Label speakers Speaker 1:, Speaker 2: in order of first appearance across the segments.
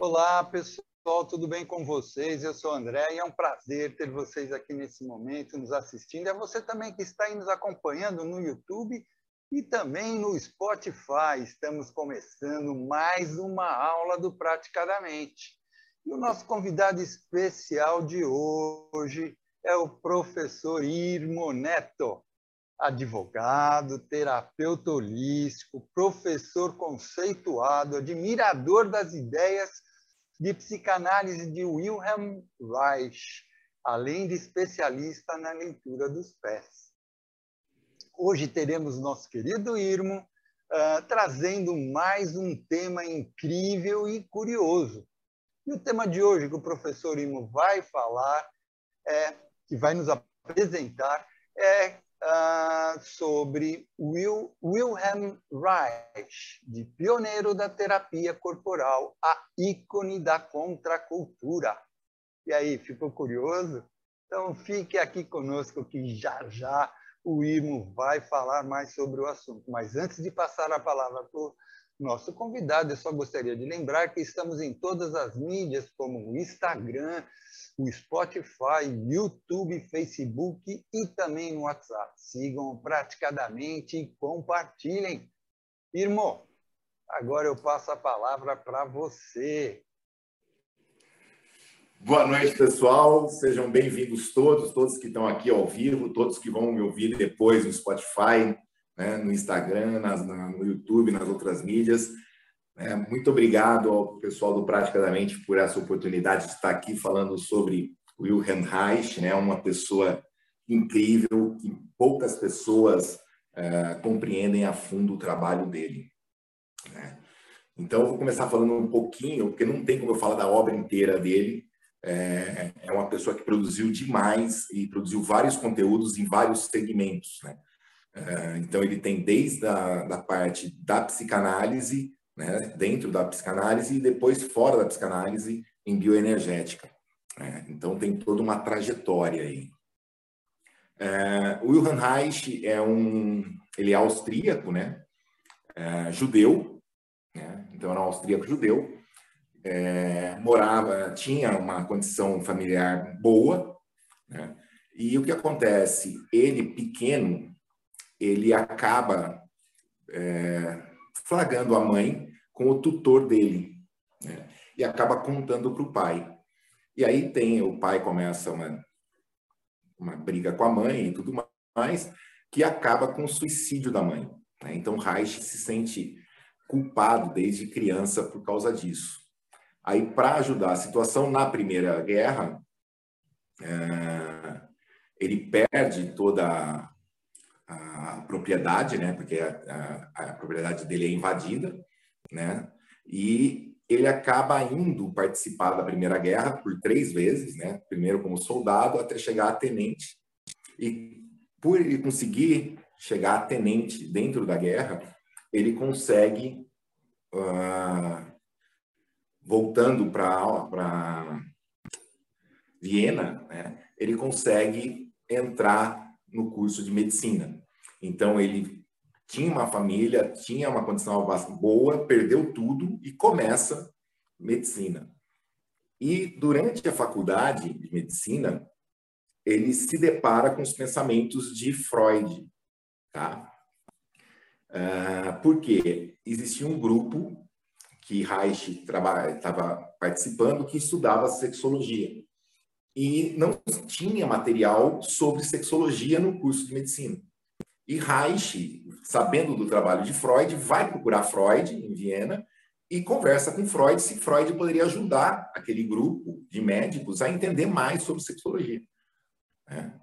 Speaker 1: Olá, pessoal, tudo bem com vocês? Eu sou o André e é um prazer ter vocês aqui nesse momento nos assistindo. É você também que está aí nos acompanhando no YouTube e também no Spotify. Estamos começando mais uma aula do Praticadamente. E o nosso convidado especial de hoje é o professor Irmo Neto, advogado, terapeuta holístico, professor conceituado, admirador das ideias de psicanálise de Wilhelm Reich, além de especialista na leitura dos pés. Hoje teremos nosso querido Irmo uh, trazendo mais um tema incrível e curioso. E o tema de hoje que o professor Irmo vai falar, é, que vai nos apresentar, é uh, sobre Wilhelm Reich, de pioneiro da terapia corporal, a ícone da contracultura. E aí, ficou curioso? Então fique aqui conosco que já já o Irmo vai falar mais sobre o assunto. Mas antes de passar a palavra para nosso convidado, eu só gostaria de lembrar que estamos em todas as mídias, como o Instagram, o Spotify, YouTube, Facebook e também no WhatsApp. Sigam praticadamente e compartilhem. Irmão, agora eu passo a palavra para você.
Speaker 2: Boa noite, pessoal. Sejam bem-vindos todos, todos que estão aqui ao vivo, todos que vão me ouvir depois no Spotify, né, no Instagram, nas, no YouTube, nas outras mídias. É, muito obrigado ao pessoal do Praticamente por essa oportunidade de estar aqui falando sobre Wilhelm Reich, né, uma pessoa incrível que poucas pessoas é, compreendem a fundo o trabalho dele. Né? Então, eu vou começar falando um pouquinho, porque não tem como eu falar da obra inteira dele. É, é uma pessoa que produziu demais e produziu vários conteúdos em vários segmentos. Né? É, então, ele tem desde a da parte da psicanálise, né, dentro da psicanálise e depois fora da psicanálise em bioenergética. Né? Então tem toda uma trajetória aí. É, o Wilhelm Reich é um, ele é austríaco, né? É, judeu, né? então era um austríaco judeu, é, morava, tinha uma condição familiar boa, né? e o que acontece? Ele pequeno, ele acaba é, flagrando a mãe com o tutor dele. Né? E acaba contando para o pai. E aí tem, o pai começa uma, uma briga com a mãe e tudo mais, que acaba com o suicídio da mãe. Né? Então Reich se sente culpado desde criança por causa disso. Aí, para ajudar a situação, na Primeira Guerra, é, ele perde toda a, propriedade, né? porque a, a, a propriedade dele é invadida, né? E ele acaba indo participar da Primeira Guerra por três vezes, né? Primeiro como soldado até chegar a tenente. E por ele conseguir chegar a tenente dentro da guerra, ele consegue uh, voltando para Viena, né? Ele consegue entrar no curso de medicina. Então ele tinha uma família, tinha uma condição boa, perdeu tudo e começa medicina. E durante a faculdade de medicina, ele se depara com os pensamentos de Freud, tá? Uh, porque existia um grupo que Reich estava participando que estudava sexologia e não tinha material sobre sexologia no curso de medicina. E Reich, sabendo do trabalho de Freud, vai procurar Freud em Viena e conversa com Freud se Freud poderia ajudar aquele grupo de médicos a entender mais sobre sexologia. Né?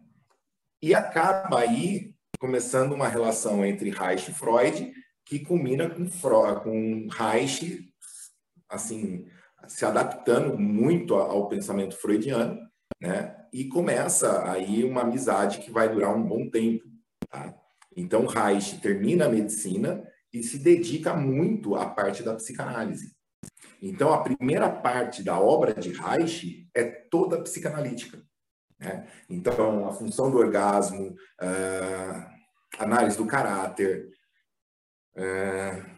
Speaker 2: E acaba aí começando uma relação entre Reich e Freud que culmina com, Freud, com Reich assim se adaptando muito ao pensamento freudiano, né? E começa aí uma amizade que vai durar um bom tempo. Tá? Então, Reich termina a medicina e se dedica muito à parte da psicanálise. Então, a primeira parte da obra de Reich é toda psicanalítica. Né? Então, a função do orgasmo, uh, análise do caráter, uh,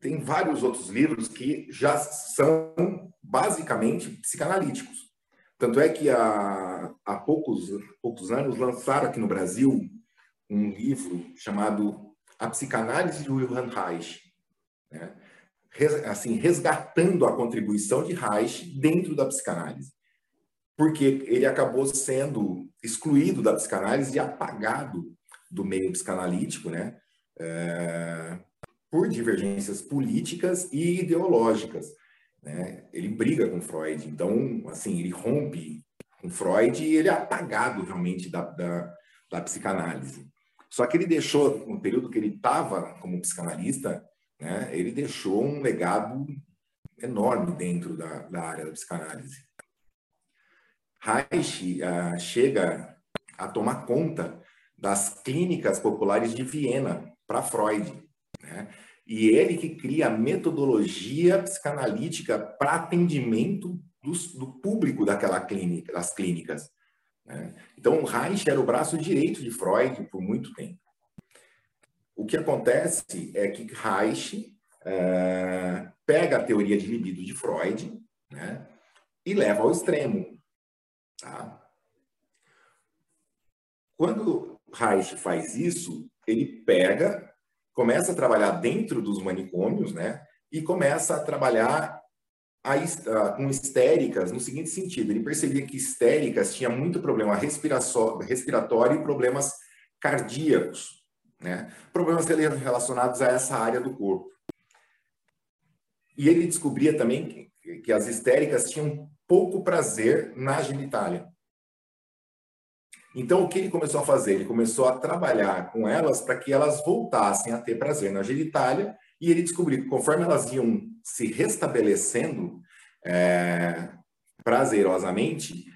Speaker 2: tem vários outros livros que já são basicamente psicanalíticos. Tanto é que há, há poucos, poucos anos lançaram aqui no Brasil um livro chamado A Psicanálise de Wilhelm Reich, né? assim, resgatando a contribuição de Reich dentro da psicanálise. Porque ele acabou sendo excluído da psicanálise e apagado do meio psicanalítico, né? É, por divergências políticas e ideológicas. Né? Ele briga com Freud, então, assim, ele rompe com Freud e ele é apagado realmente da, da, da psicanálise. Só que ele deixou, no período que ele estava como psicanalista, né, ele deixou um legado enorme dentro da, da área da psicanálise. Reich uh, chega a tomar conta das clínicas populares de Viena para Freud. Né? E ele que cria a metodologia psicanalítica para atendimento do, do, público daquela clínica, das clínicas. Né? Então, Reich era o braço direito de Freud por muito tempo. O que acontece é que Reich é, pega a teoria de libido de Freud né, e leva ao extremo. Tá? Quando Reich faz isso, ele pega começa a trabalhar dentro dos manicômios, né? E começa a trabalhar a, com histéricas no seguinte sentido: ele percebia que histéricas tinha muito problema respiratório e problemas cardíacos, né? Problemas relacionados a essa área do corpo. E ele descobria também que, que as histéricas tinham pouco prazer na genitália. Então, o que ele começou a fazer? Ele começou a trabalhar com elas para que elas voltassem a ter prazer na genitália, e ele descobriu que conforme elas iam se restabelecendo é, prazerosamente,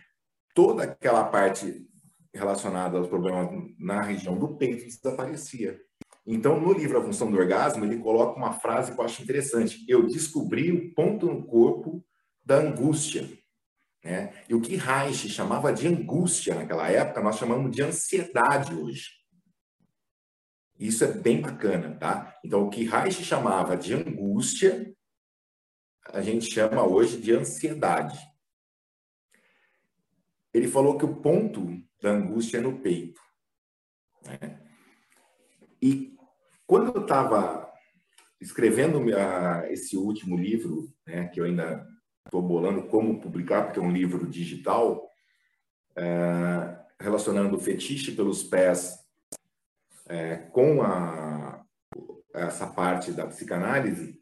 Speaker 2: toda aquela parte relacionada aos problemas na região do peito desaparecia. Então, no livro A Função do Orgasmo, ele coloca uma frase que eu acho interessante. Eu descobri o ponto no corpo da angústia. Né? E o que Reich chamava de angústia naquela época, nós chamamos de ansiedade hoje. Isso é bem bacana, tá? Então, o que Reich chamava de angústia, a gente chama hoje de ansiedade. Ele falou que o ponto da angústia é no peito. Né? E quando eu estava escrevendo esse último livro, né, que eu ainda estou bolando como publicar, porque é um livro digital, é, relacionando o fetiche pelos pés é, com a, essa parte da psicanálise.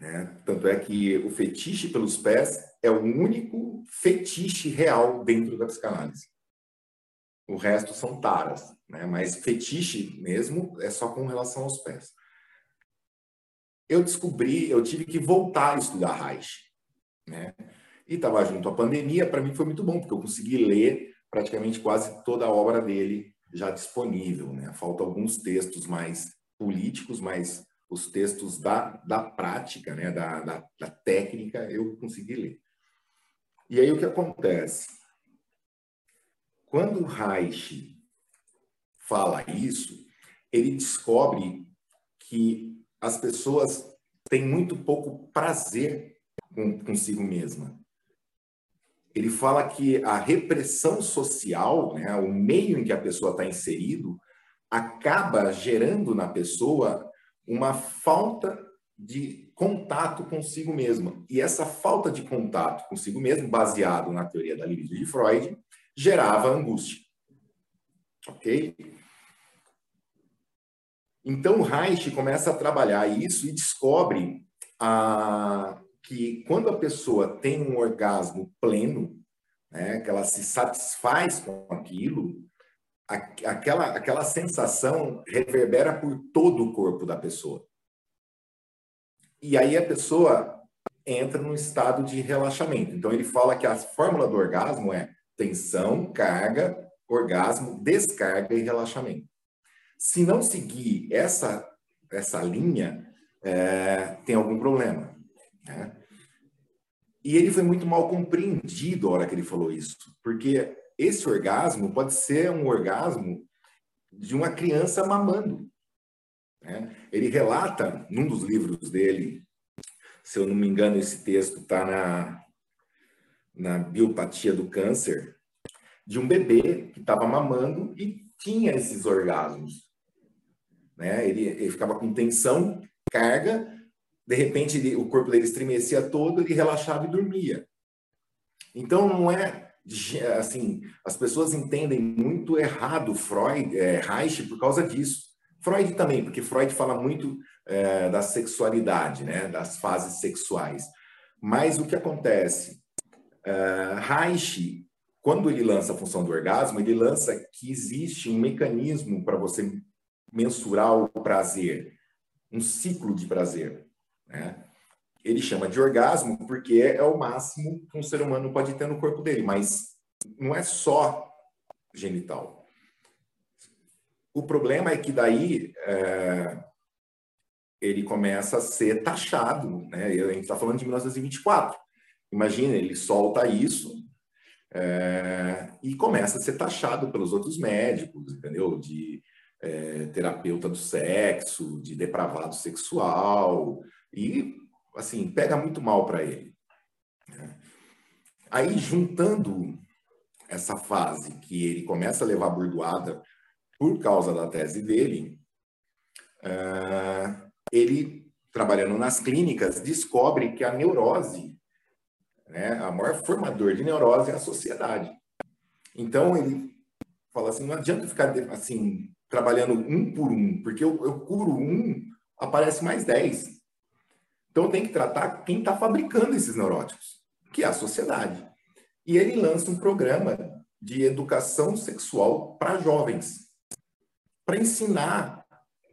Speaker 2: Né? Tanto é que o fetiche pelos pés é o único fetiche real dentro da psicanálise. O resto são taras, né? mas fetiche mesmo é só com relação aos pés. Eu descobri, eu tive que voltar a estudar Reich. Né? E estava junto à pandemia, para mim foi muito bom, porque eu consegui ler praticamente quase toda a obra dele já disponível. Né? Faltam alguns textos mais políticos, mas os textos da, da prática, né? da, da, da técnica, eu consegui ler. E aí o que acontece? Quando Reich fala isso, ele descobre que as pessoas têm muito pouco prazer com, consigo mesma. Ele fala que a repressão social, né, o meio em que a pessoa está inserido, acaba gerando na pessoa uma falta de contato consigo mesma. E essa falta de contato consigo mesmo, baseado na teoria da libido de Freud, gerava angústia. Ok? Então, Reich começa a trabalhar isso e descobre a, que quando a pessoa tem um orgasmo pleno, né, que ela se satisfaz com aquilo, a, aquela, aquela sensação reverbera por todo o corpo da pessoa. E aí a pessoa entra num estado de relaxamento. Então ele fala que a fórmula do orgasmo é tensão, carga, orgasmo, descarga e relaxamento. Se não seguir essa, essa linha, é, tem algum problema. Né? E ele foi muito mal compreendido a hora que ele falou isso, porque esse orgasmo pode ser um orgasmo de uma criança mamando. Né? Ele relata, num dos livros dele, se eu não me engano, esse texto está na, na biopatia do câncer, de um bebê que estava mamando e tinha esses orgasmos. Né? Ele, ele ficava com tensão, carga, de repente ele, o corpo dele estremecia todo, ele relaxava e dormia. Então não é assim, as pessoas entendem muito errado Freud, é, Reich por causa disso. Freud também, porque Freud fala muito é, da sexualidade, né, das fases sexuais. Mas o que acontece? É, Reich, quando ele lança a função do orgasmo, ele lança que existe um mecanismo para você mensurar o prazer, um ciclo de prazer. Né? Ele chama de orgasmo porque é o máximo que um ser humano pode ter no corpo dele, mas não é só genital. O problema é que daí é, ele começa a ser taxado, né? A gente está falando de 1924. Imagina, ele solta isso é, e começa a ser taxado pelos outros médicos, entendeu? De é, terapeuta do sexo, de depravado sexual, e, assim, pega muito mal para ele. Né? Aí, juntando essa fase que ele começa a levar burdoada por causa da tese dele, uh, ele, trabalhando nas clínicas, descobre que a neurose, né, a maior formador de neurose é a sociedade. Então, ele fala assim, não adianta ficar assim, trabalhando um por um, porque eu, eu curo um, aparece mais dez. Então tem que tratar quem está fabricando esses neuróticos, que é a sociedade. E ele lança um programa de educação sexual para jovens, para ensinar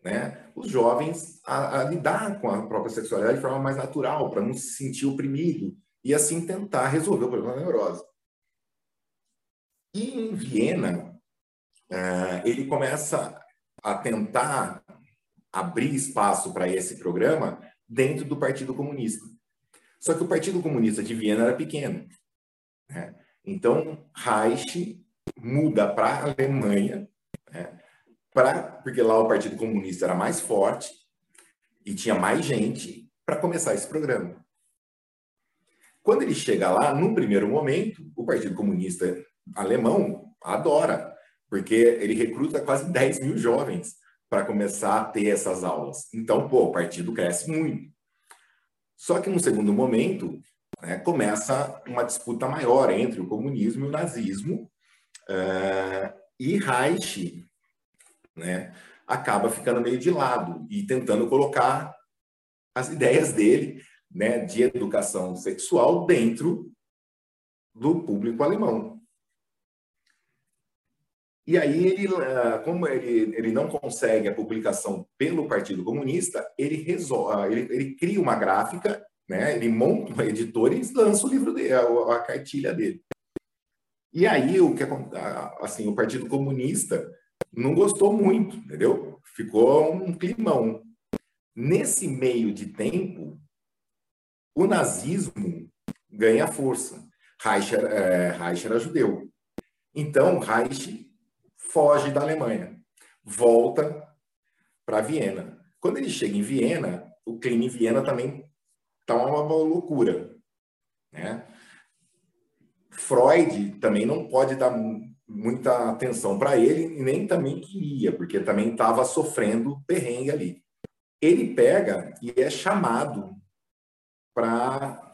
Speaker 2: né, os jovens a, a, lidar com a própria sexualidade de forma mais natural, para não se sentir oprimido e assim tentar resolver o problema da neurose. E em Viena, uh, ele começa a tentar abrir espaço para esse programa dentro do Partido Comunista. Só que o Partido Comunista de Viena era pequeno. Né? Então, Reich muda para a Alemanha, né? pra, porque lá o Partido Comunista era mais forte e tinha mais gente para começar esse programa. Quando ele chega lá, num primeiro momento, o Partido Comunista alemão adora, porque ele recruta quase 10 mil jovens para começar a ter essas aulas. Então, pô, o partido cresce muito. Só que no segundo momento, né, começa uma disputa maior entre o comunismo e o nazismo, uh, e Reich né, acaba ficando meio de lado e tentando colocar as ideias dele né, de educação sexual dentro do público alemão. E aí, ele, ah, como ele, ele não consegue a publicação pelo Partido Comunista, ele, resolve, ah, ele, ele cria uma gráfica, né? ele monta uma editora e lança o livro dele, a, a cartilha dele. E aí, o que ah, assim, o Partido Comunista não gostou muito, entendeu? Ficou um climão. Nesse meio de tempo, o nazismo ganha força. Reich era, é, Reich era judeu. Então, Reich foge da Alemanha, volta para Viena. Quando ele chega em Viena, o clima em Viena também está uma, loucura. Né? Freud também não pode dar muita atenção para ele e nem também queria, porque também estava sofrendo perrengue ali. Ele pega e é chamado para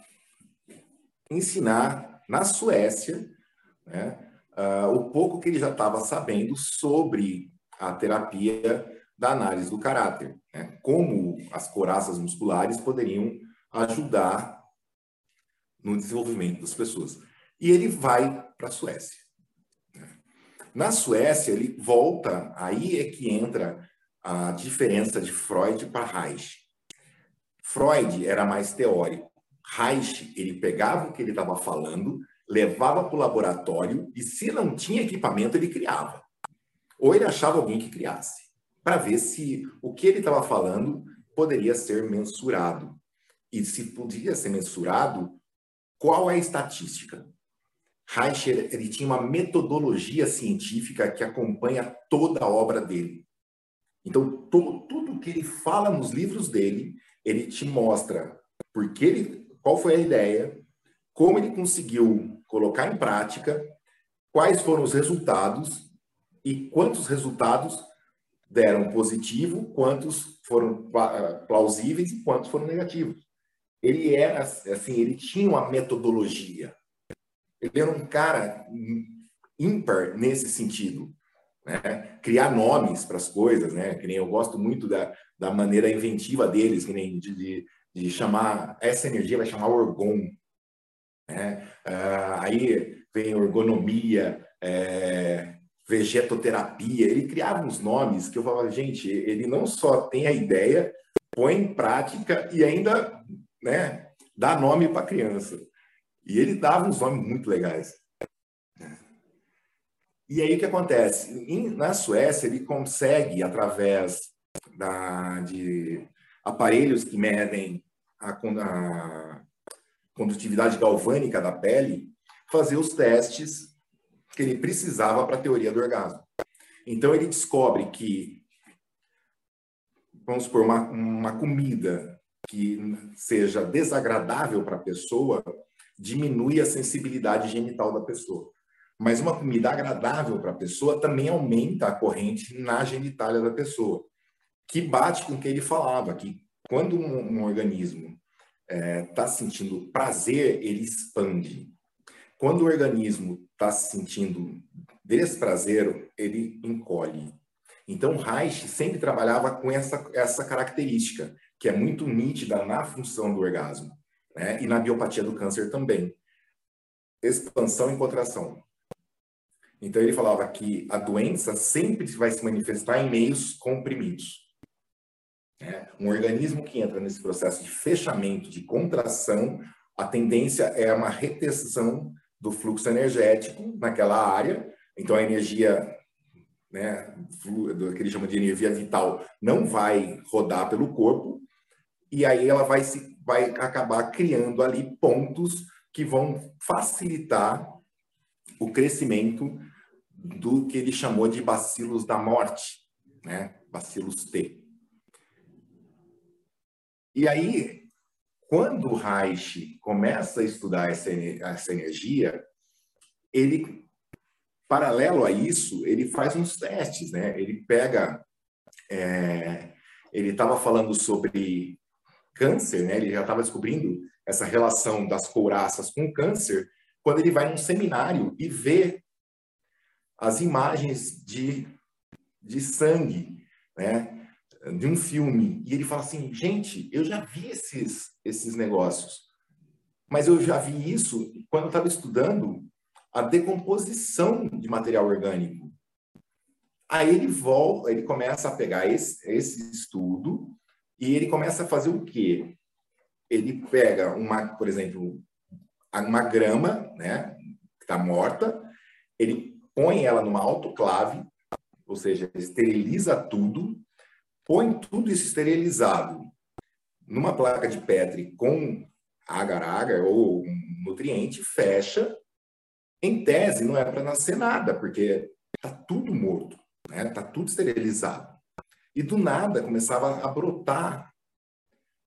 Speaker 2: ensinar na Suécia, né, uh, o pouco que ele já estava sabendo sobre a terapia da análise do caráter, né? como as coraças musculares poderiam ajudar no desenvolvimento das pessoas. E ele vai para a Suécia. Né? Na Suécia, ele volta, aí é que entra a diferença de Freud para Reich. Freud era mais teórico. Reich, ele pegava o que ele estava falando levava para o laboratório e, se não tinha equipamento, ele criava. Ou ele achava alguém que criasse, para ver se o que ele estava falando poderia ser mensurado. E se podia ser mensurado, qual é a estatística? Reicher ele tinha uma metodologia científica que acompanha toda a obra dele. Então, to, tudo que ele fala nos livros dele, ele te mostra porque ele, qual foi a ideia, como ele conseguiu colocar em prática, quais foram os resultados e quantos resultados deram positivo, quantos foram plausíveis e quantos foram negativos. Ele era assim, ele tinha uma metodologia. Ele era um cara ímpar nesse sentido. Né? Criar nomes para as coisas, né? Que nem eu gosto muito da, da maneira inventiva deles, que nem de, de, de chamar essa energia vai chamar orgon. Né? Ah, aí vem ergonomia, é, vegetoterapia. Ele criava uns nomes que eu falava, gente, ele não só tem a ideia, põe em prática e ainda né, dá nome para a criança. E ele dava uns nomes muito legais. E aí o que acontece? na Suécia, ele consegue, através da, de aparelhos que medem a, a condutividade galvânica da pele, fazer os testes que ele precisava para a teoria do orgasmo. Então ele descobre que, vamos supor, uma, uma comida que seja desagradável para a pessoa diminui a sensibilidade genital da pessoa. Mas uma comida agradável para a pessoa também aumenta a corrente na genitália da pessoa, que bate com o que ele falava, que quando um, um organismo está é, tá sentindo prazer, ele expande. Quando o organismo está se sentindo desprazer, ele encolhe. Então, Reich sempre trabalhava com essa, essa característica, que é muito nítida na função do orgasmo, né? e na biopatia do câncer também. Expansão e contração. Então, ele falava que a doença sempre vai se manifestar em meios comprimidos. Né? Um organismo que entra nesse processo de fechamento, de contração, a tendência é uma retenção do fluxo energético naquela área. Então, a energia, né, do que ele chama de energia vital, não vai rodar pelo corpo, e aí ela vai, se, vai acabar criando ali pontos que vão facilitar o crescimento do que ele chamou de bacilos da morte, né? bacilos T. E aí, quando o Reich começa a estudar essa, essa energia, ele, paralelo a isso, ele faz uns testes, né? Ele pega, é, ele estava falando sobre câncer, né? Ele já estava descobrindo essa relação das couraças com câncer, quando ele vai num seminário e vê as imagens de, de sangue, né? De um filme e ele fala assim, gente, eu já vi esses, esses negócios, mas eu já vi isso quando eu estava estudando a decomposição de material orgânico. Aí ele volta, ele começa a pegar esse, esse estudo e ele começa a fazer o quê? Ele pega uma, por exemplo, uma grama, né, que está morta, ele põe ela numa autoclave, ou seja, esteriliza tudo, põe tudo isso esterilizado numa placa de Petri com agar-agar ou um nutriente, fecha. Em tese, não é para nascer nada, porque está tudo morto, né? Tá tudo esterilizado. E do nada começava a brotar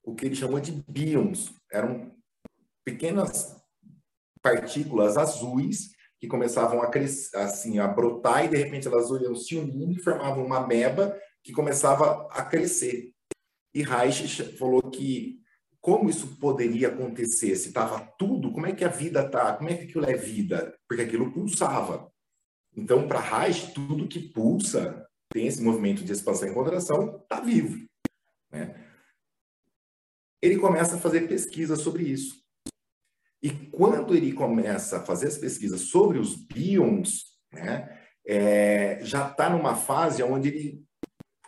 Speaker 2: o que ele chamou de bíons. Eram pequenas partículas azuis que começavam a crescer, assim, a brotar e de repente elas iam se unindo e formavam uma meba que começava a crescer. E Reich falou que como isso poderia acontecer se estava tudo, como é que a vida tá, como é que aquilo é vida? Porque aquilo pulsava. Então, para Reich, tudo que pulsa, tem esse movimento de expansão e contração, está vivo. Né? Ele começa a fazer pesquisa sobre isso. E quando ele começa a fazer as pesquisas sobre os bíons, né, é, já está numa fase onde ele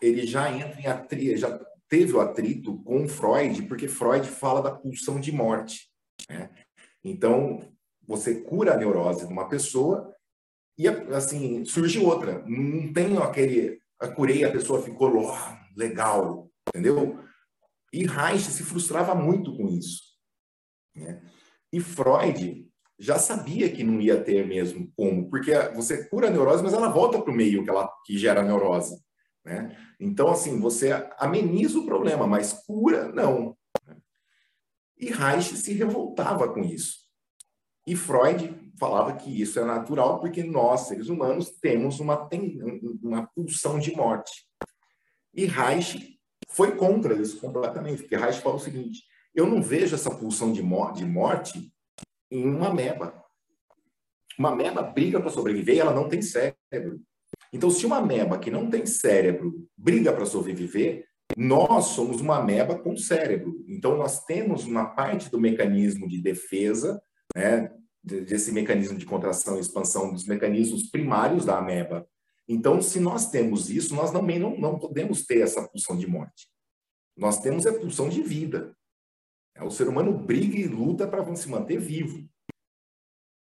Speaker 2: ele já entra em atrito, já teve o atrito com Freud, porque Freud fala da pulsão de morte. Né? Então, você cura a neurose de uma pessoa e, assim, surge outra. Não tem aquele, a curei, a pessoa ficou oh, legal, entendeu? E Reich se frustrava muito com isso. Né? E Freud já sabia que não ia ter mesmo como, porque você cura a neurose, mas ela volta para o meio que, ela, que gera a neurose. Né? Então, assim, você ameniza o problema, mas cura, não. E Reich se revoltava com isso. E Freud falava que isso é natural porque nós, seres humanos, temos uma, uma pulsão de morte. E Reich foi contra isso completamente, porque Reich falou o seguinte: eu não vejo essa pulsão de, morte, de morte em uma ameba. Uma ameba briga para sobreviver e ela não tem cérebro. Então, se uma ameba que não tem cérebro briga para sobreviver, nós somos uma ameba com cérebro. Então, nós temos uma parte do mecanismo de defesa, né, desse mecanismo de contração e expansão dos mecanismos primários da ameba. Então, se nós temos isso, nós também não, não podemos ter essa pulsão de morte. Nós temos a pulsão de vida. O ser humano briga e luta para se manter vivo.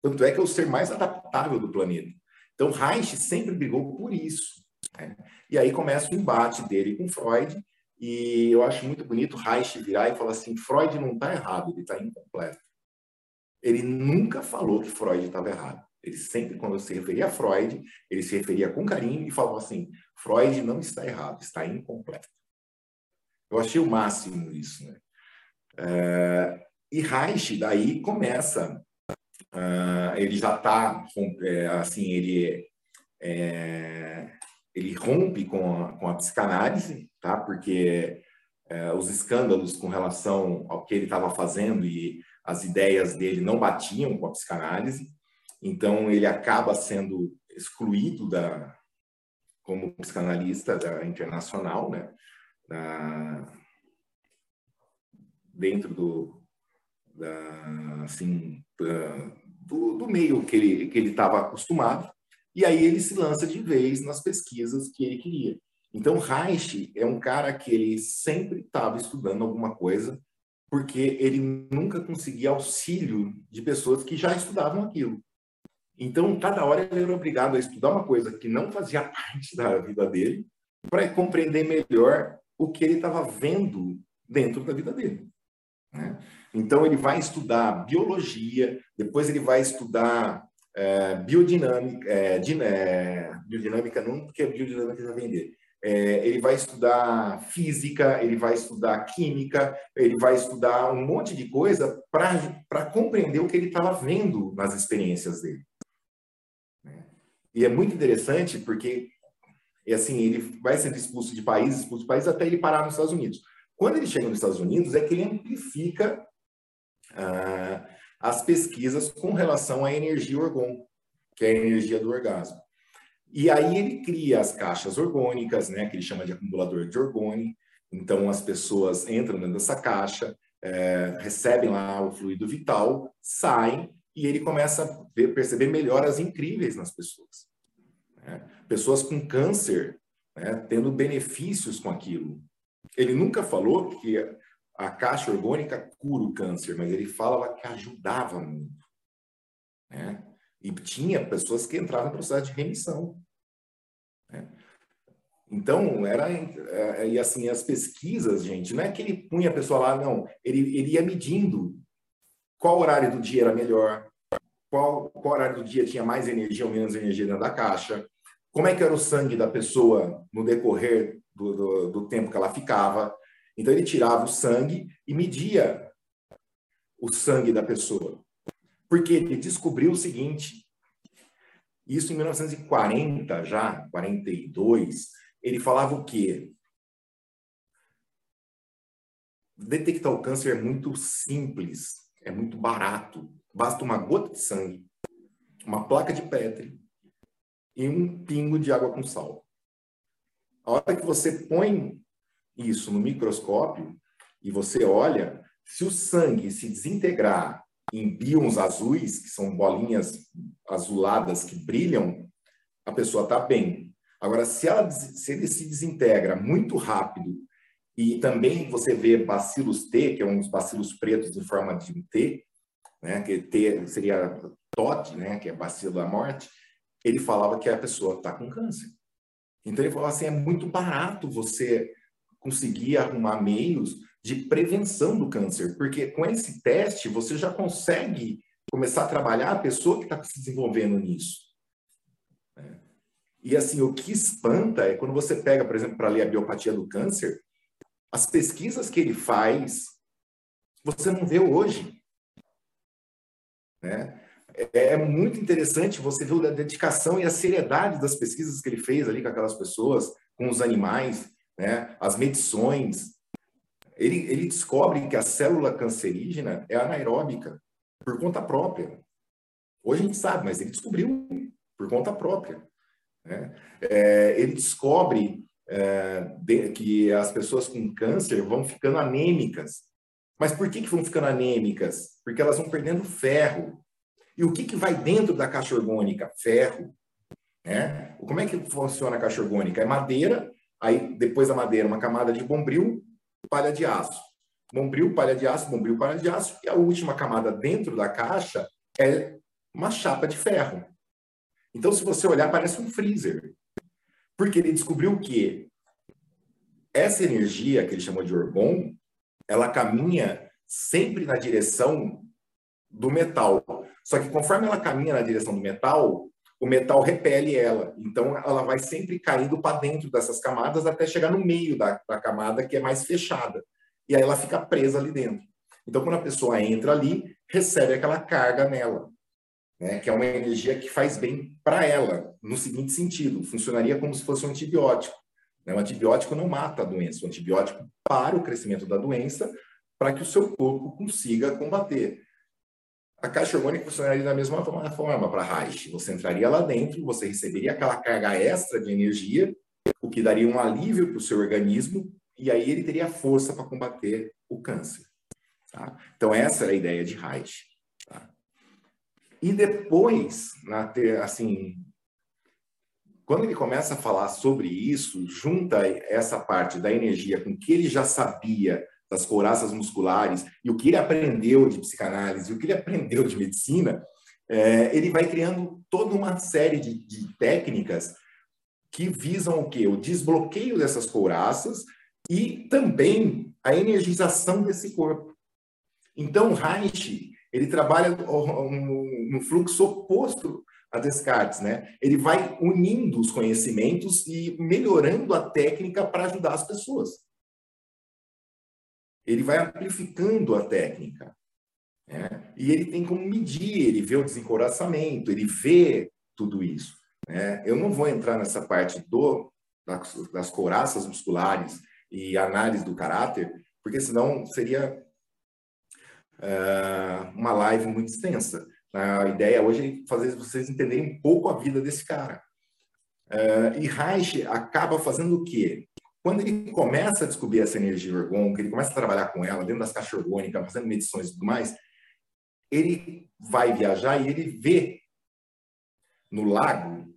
Speaker 2: Tanto é que é o ser mais adaptável do planeta. Então, Reich sempre brigou por isso. Né? E aí começa o embate dele com Freud, e eu acho muito bonito Reich virar e falar assim: Freud não está errado, ele está incompleto. Ele nunca falou que Freud estava errado. Ele sempre, quando se referia a Freud, ele se referia com carinho e falava assim: Freud não está errado, está incompleto. Eu achei o máximo isso. Né? É, e Reich daí começa Uh, ele já está, é, assim, ele, é, ele rompe com a, com a psicanálise, tá? Porque é, os escândalos com relação ao que ele estava fazendo e as ideias dele não batiam com a psicanálise, então ele acaba sendo excluído da como psicanalista da internacional, né? Da, dentro do da, assim da, do, do meio que ele que ele estava acostumado, e aí ele se lança de vez nas pesquisas que ele queria. Então, Reich é um cara que ele sempre estava estudando alguma coisa, porque ele nunca conseguia auxílio de pessoas que já estudavam aquilo. Então, cada hora ele era obrigado a estudar uma coisa que não fazia parte da vida dele, para compreender melhor o que ele estava vendo dentro da vida dele. Né? Então, ele vai estudar biologia, depois ele vai estudar é, biodinâmica, é, din, é, biodinâmica não, porque biodinâmica já vem É, ele vai estudar física, ele vai estudar química, ele vai estudar um monte de coisa para compreender o que ele estava vendo nas experiências dele. Né? E é muito interessante porque, assim, ele vai sendo expulso de países, expulso de países, até ele parar nos Estados Unidos. Quando ele chega nos Estados Unidos, é que ele amplifica ah, as pesquisas com relação à energia orgão, que é a energia do orgasmo. E aí ele cria as caixas orgônicas, né, que ele chama de acumulador de orgone. Então as pessoas entram dentro dessa caixa, é, recebem lá o fluido vital, saem e ele começa a ver, perceber melhoras incríveis nas pessoas. Né? Pessoas com câncer né, tendo benefícios com aquilo. Ele nunca falou que a caixa orgânica cura o câncer, mas ele falava que ajudava muito. Né? E tinha pessoas que entravam no processo de remissão. Né? Então, era. É, e assim, as pesquisas, gente, não é que ele punha a pessoa lá, não. Ele, ele ia medindo qual horário do dia era melhor, qual, qual horário do dia tinha mais energia ou menos energia dentro da caixa, como é que era o sangue da pessoa no decorrer do, do, do tempo que ela ficava. Então ele tirava o sangue e media o sangue da pessoa. Porque ele descobriu o seguinte, isso em 1940 já, 42, ele falava o quê? Detectar o câncer é muito simples, é muito barato. Basta uma gota de sangue, uma placa de Petri e um pingo de água com sal. A hora que você põe isso no microscópio e você olha, se o sangue se desintegrar em bions azuis, que são bolinhas azuladas que brilham, a pessoa está bem. Agora, se, ela, se ele se desintegra muito rápido e também você vê bacilos T, que é um dos bacilos pretos em forma de T, né, que T seria TOT, né, que é bacilo da morte, ele falava que a pessoa está com câncer. Então ele falou assim, é muito barato você conseguir arrumar meios de prevenção do câncer, porque com esse teste você já consegue começar a trabalhar a pessoa que está se desenvolvendo nisso. Né? E assim, o que espanta é quando você pega, por exemplo, para ler a biopatia do câncer, as pesquisas que ele faz, você não vê hoje. Né? É, é muito interessante você ver a dedicação e a seriedade das pesquisas que ele fez ali com aquelas pessoas, com os animais, né? as medições. Ele, ele descobre que a célula cancerígena é anaeróbica, por conta própria. Hoje a gente sabe, mas ele descobriu por conta própria. Né? É, ele descobre é, de, que as pessoas com câncer vão ficando anêmicas. Mas por que, que vão ficando anêmicas? Porque elas vão perdendo ferro. E o que, que vai dentro da caixa orgânica? Ferro. Né? Como é que funciona a caixa orgânica? É madeira, aí depois da madeira, uma camada de bombril, palha de aço. Bombril, palha de aço, bombril, palha de aço. E a última camada dentro da caixa é uma chapa de ferro. Então, se você olhar, parece um freezer. Porque ele descobriu que essa energia, que ele chamou de orgon, ela caminha sempre na direção do metal. Só que conforme ela caminha na direção do metal, o metal repele ela. Então, ela vai sempre caindo para dentro dessas camadas até chegar no meio da, da camada, que é mais fechada. E aí ela fica presa ali dentro. Então, quando a pessoa entra ali, recebe aquela carga nela né, que é uma energia que faz bem para ela, no seguinte sentido: funcionaria como se fosse um antibiótico. Né? O antibiótico não mata a doença, o antibiótico para o crescimento da doença para que o seu corpo consiga combater. A caixa orgânica funcionaria da mesma forma para Reich. Você entraria lá dentro, você receberia aquela carga extra de energia, o que daria um alívio para o seu organismo, e aí ele teria força para combater o câncer. Tá? Então, essa era a ideia de Reich. E depois, na, assim, quando ele começa a falar sobre isso, junta essa parte da energia com que ele já sabia das couraças musculares e o que ele aprendeu de psicanálise, e o que ele aprendeu de medicina, é, ele vai criando toda uma série de, de técnicas que visam o quê? O desbloqueio dessas couraças e também a energização desse corpo. Então, Reich, ele trabalha no fluxo oposto a Descartes, né? Ele vai unindo os conhecimentos e melhorando a técnica para ajudar as pessoas. Ele vai amplificando a técnica. Né? E ele tem como medir, ele vê o desencoraçamento, ele vê tudo isso. Né? Eu não vou entrar nessa parte do, das, das couraças musculares e análise do caráter, porque senão seria uh, uma live muito extensa. A ideia hoje é fazer vocês entenderem um pouco a vida desse cara. Uh, e Reich acaba fazendo o quê? Quando ele começa a descobrir essa energia orgônica, ele começa a trabalhar com ela dentro das caixas orgânicas, fazendo medições e tudo mais, ele vai viajar e ele vê no lago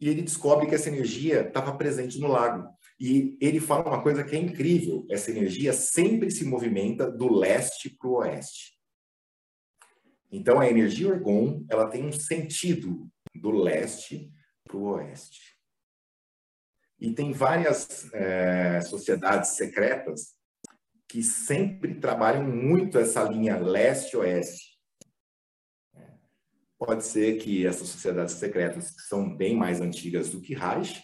Speaker 2: e ele descobre que essa energia estava presente no lago. E ele fala uma coisa que é incrível: essa energia sempre se movimenta do leste para o oeste. Então, a energia orgon ela tem um sentido do leste para o oeste. E tem várias é, sociedades secretas que sempre trabalham muito essa linha leste-oeste. Pode ser que essas sociedades secretas, que são bem mais antigas do que Reich,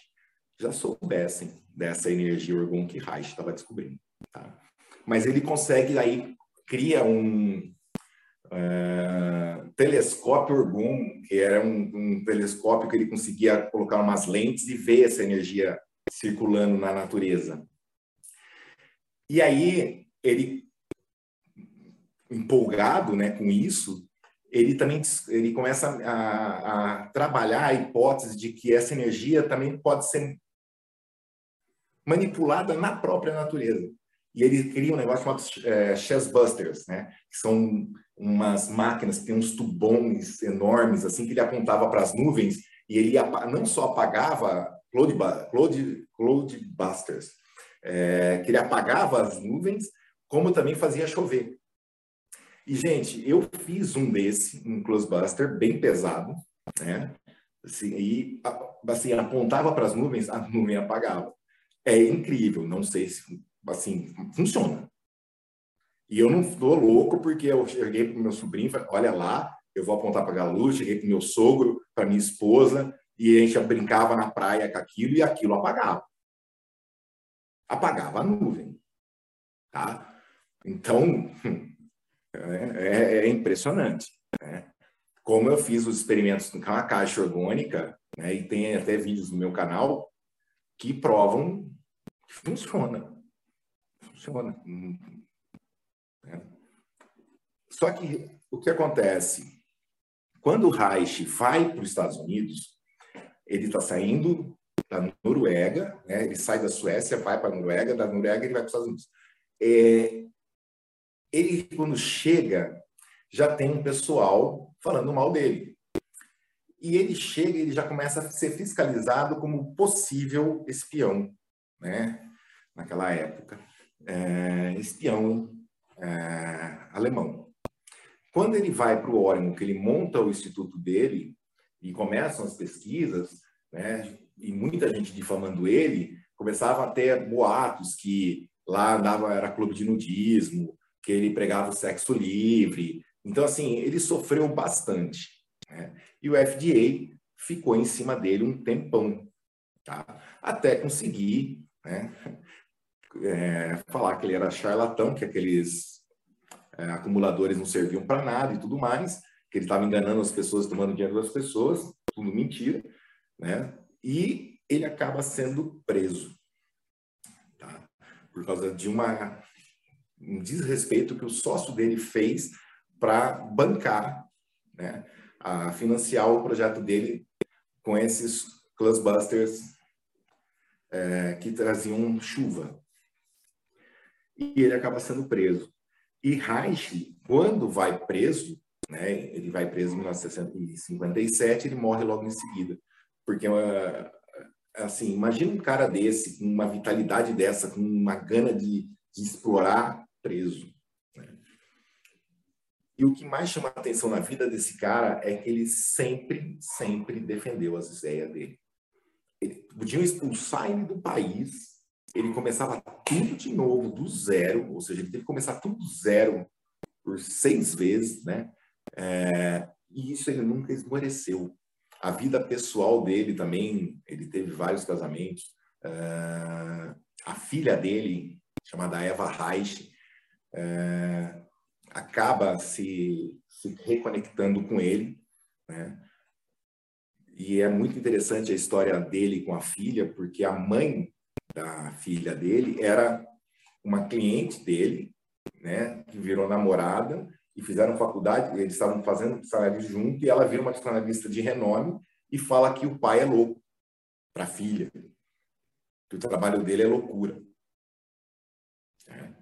Speaker 2: já soubessem dessa energia orgon que Reich estava descobrindo. Tá? Mas ele consegue aí cria um uh, telescópio orgon, que era um, um, telescópio que ele conseguia colocar umas lentes e ver essa energia circulando na natureza. E aí ele empolgado, né, com isso, ele também ele começa a, a, trabalhar a hipótese de que essa energia também pode ser manipulada na própria natureza. E ele cria um negócio chamado é, Chessbusters, né? que são umas máquinas que tem uns tubões enormes, assim, que ele apontava para as nuvens e ele não só apagava Cloud, Cloud, Cloud Busters, é, que ele apagava as nuvens, como também fazia chover. E, gente, eu fiz um desse, um Cloudbuster, bem pesado, né? Assim, e assim, apontava para as nuvens, a nuvem apagava é incrível. Não sei se, assim, funciona. E eu não estou louco porque eu cheguei para meu sobrinho falei, olha lá, eu vou apontar para a Galu, cheguei para meu sogro, para minha esposa, e a gente brincava na praia com aquilo e aquilo apagava. Apagava a nuvem. Tá? Então, é, é, é impressionante. Né? Como eu fiz os experimentos com a caixa orgânica, né, e tem até vídeos no meu canal que provam que funciona. Funciona. Né? Só que o que acontece? Quando o Reich vai para os Estados Unidos, ele está saindo da Noruega, né? ele sai da Suécia, vai para a Noruega, da Noruega ele vai para os Estados Unidos. É, ele, quando chega, já tem um pessoal falando mal dele. E ele chega ele já começa a ser fiscalizado como possível espião, né? naquela época. É, espião é, alemão. Quando ele vai para o Oregon, que ele monta o instituto dele e começam as pesquisas, né, e muita gente difamando ele, começava a ter boatos que lá andava, era clube de nudismo, que ele pregava o sexo livre. Então, assim, ele sofreu bastante. Né? E o FDA ficou em cima dele um tempão, tá? até conseguir né, é, falar que ele era charlatão, que aqueles é, acumuladores não serviam para nada e tudo mais, que ele estava enganando as pessoas, tomando dinheiro das pessoas, tudo mentira, né? E ele acaba sendo preso, tá? Por causa de uma um desrespeito que o sócio dele fez para bancar, né? A financiar o projeto dele com esses clubbusters é, que traziam chuva. E ele acaba sendo preso. E Reich, quando vai preso, né, ele vai preso em 1957, ele morre logo em seguida. Porque, é assim, imagina um cara desse, com uma vitalidade dessa, com uma gana de, de explorar, preso. Né? E o que mais chama a atenção na vida desse cara é que ele sempre, sempre defendeu as ideias dele. Ele, podiam expulsar ele do país, ele começava tudo de novo, do zero, ou seja, ele teve que começar tudo do zero por seis vezes, né? É, e isso ele nunca esmoreceu. A vida pessoal dele também, ele teve vários casamentos. É, a filha dele, chamada Eva Reich, é, acaba se, se reconectando com ele, né? E é muito interessante a história dele com a filha, porque a mãe da filha dele era uma cliente dele, né, que virou namorada e fizeram faculdade, eles estavam fazendo psicanálise junto e ela vira uma psicanalista de renome e fala que o pai é louco para a filha, que o trabalho dele é loucura. É.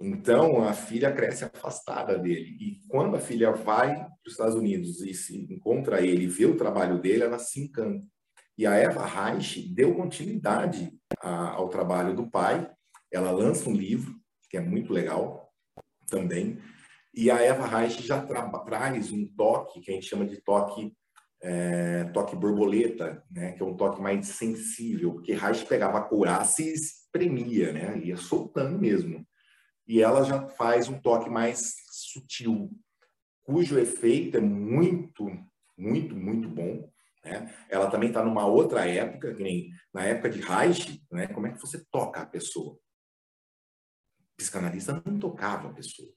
Speaker 2: Então a filha cresce afastada dele e quando a filha vai para os Estados Unidos e se encontra ele e vê o trabalho dele, ela se encanta. E a Eva Reich deu continuidade a, ao trabalho do pai. Ela lança um livro, que é muito legal também. E a Eva Reich já traz um toque, que a gente chama de toque é, toque borboleta, né, que é um toque mais sensível, porque Reich pegava a couraça e espremia, né, ia soltando mesmo. E ela já faz um toque mais sutil, cujo efeito é muito, muito, muito bom. Né? Ela também está numa outra época, que nem na época de Reich, né? como é que você toca a pessoa? O psicanalista não tocava a pessoa.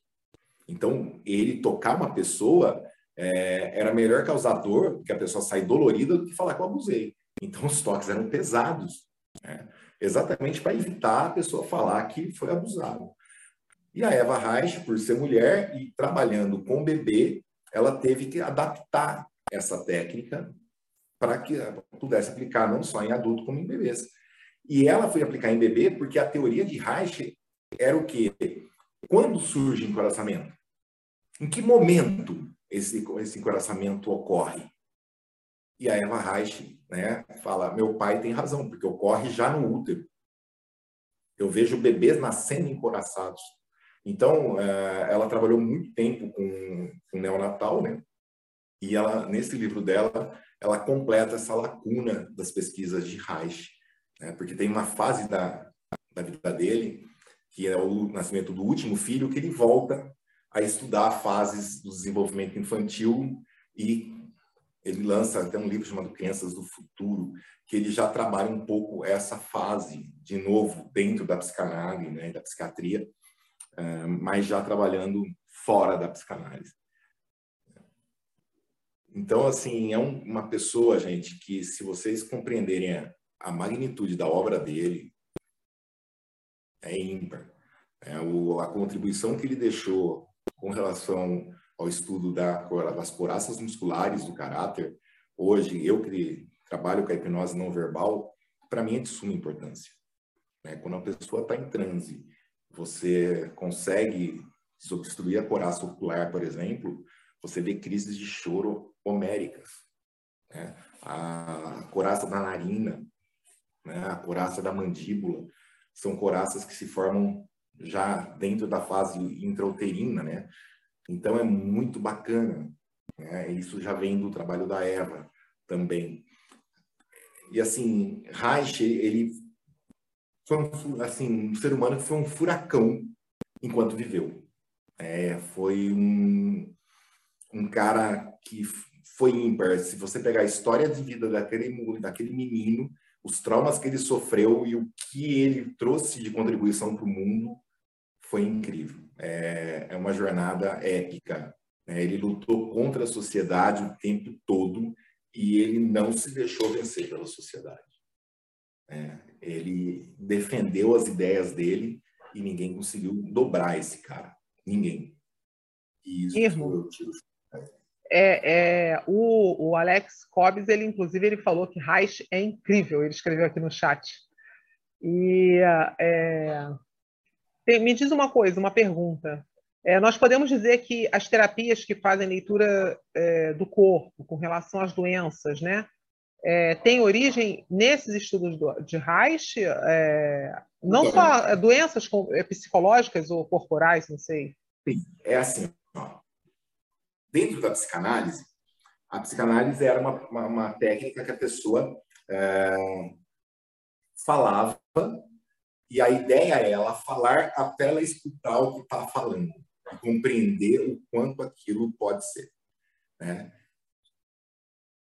Speaker 2: Então, ele tocar uma pessoa é, era melhor causar dor, que a pessoa sair dolorida, do que falar que eu abusei. Então, os toques eram pesados, né? exatamente para evitar a pessoa falar que foi abusado. E a Eva Reich, por ser mulher e trabalhando com bebê, ela teve que adaptar essa técnica para que pudesse aplicar não só em adulto como em bebês. E ela foi aplicar em bebê porque a teoria de Reich era o quê? Quando surge encoraçamento? Em que momento esse, esse encoraçamento ocorre? E a Eva Reich né, fala, meu pai tem razão, porque ocorre já no útero. Eu vejo bebês nascendo encoraçados. Então, eh, ela trabalhou muito tempo com, com neonatal, né? E ela, nesse livro dela, ela completa essa lacuna das pesquisas de Reich, né? porque tem uma fase da, da vida dele, que é o nascimento do último filho, que ele volta a estudar fases do desenvolvimento infantil e ele lança até um livro chamado Crianças do Futuro, que ele já trabalha um pouco essa fase, de novo, dentro da psicanálise, né, da psiquiatria, uh, mas já trabalhando fora da psicanálise. Então, assim, é um, uma pessoa, gente, que se vocês compreenderem a, a magnitude da obra dele, é ímpar. É, o, a contribuição que ele deixou com relação ao estudo da, das coraças musculares do caráter, hoje, eu que trabalho com a hipnose não verbal, para mim é de suma importância. Né? Quando a pessoa está em transe, você consegue desobstruir a coraça ocular, por exemplo, você vê crises de choro homéricas. Né? A coraça da narina, né? a coraça da mandíbula, são coraças que se formam já dentro da fase intrauterina, né? Então é muito bacana. Né? Isso já vem do trabalho da Eva também. E assim, Reich, ele foi um, assim, um ser humano que foi um furacão enquanto viveu. É, foi um, um cara que foi ímpar. Se você pegar a história de vida daquele, daquele menino, os traumas que ele sofreu e o que ele trouxe de contribuição para o mundo foi incrível. É, é uma jornada épica. Né? Ele lutou contra a sociedade o tempo todo e ele não se deixou vencer pela sociedade. É, ele defendeu as ideias dele e ninguém conseguiu dobrar esse cara. Ninguém.
Speaker 3: E isso Erro. é, é, o, o, Alex Cobbs, ele inclusive ele falou que Reich é incrível. Ele escreveu aqui no chat. E é, tem, me diz uma coisa, uma pergunta. É, nós podemos dizer que as terapias que fazem leitura é, do corpo com relação às doenças, né, é, têm origem nesses estudos do, de Reich, é, não então, só doenças com, é, psicológicas ou corporais, não sei.
Speaker 2: Sim, é assim. Dentro da psicanálise, a psicanálise era uma, uma, uma técnica que a pessoa é, falava e a ideia é ela falar até ela escutar o que está falando, compreender o quanto aquilo pode ser. Né?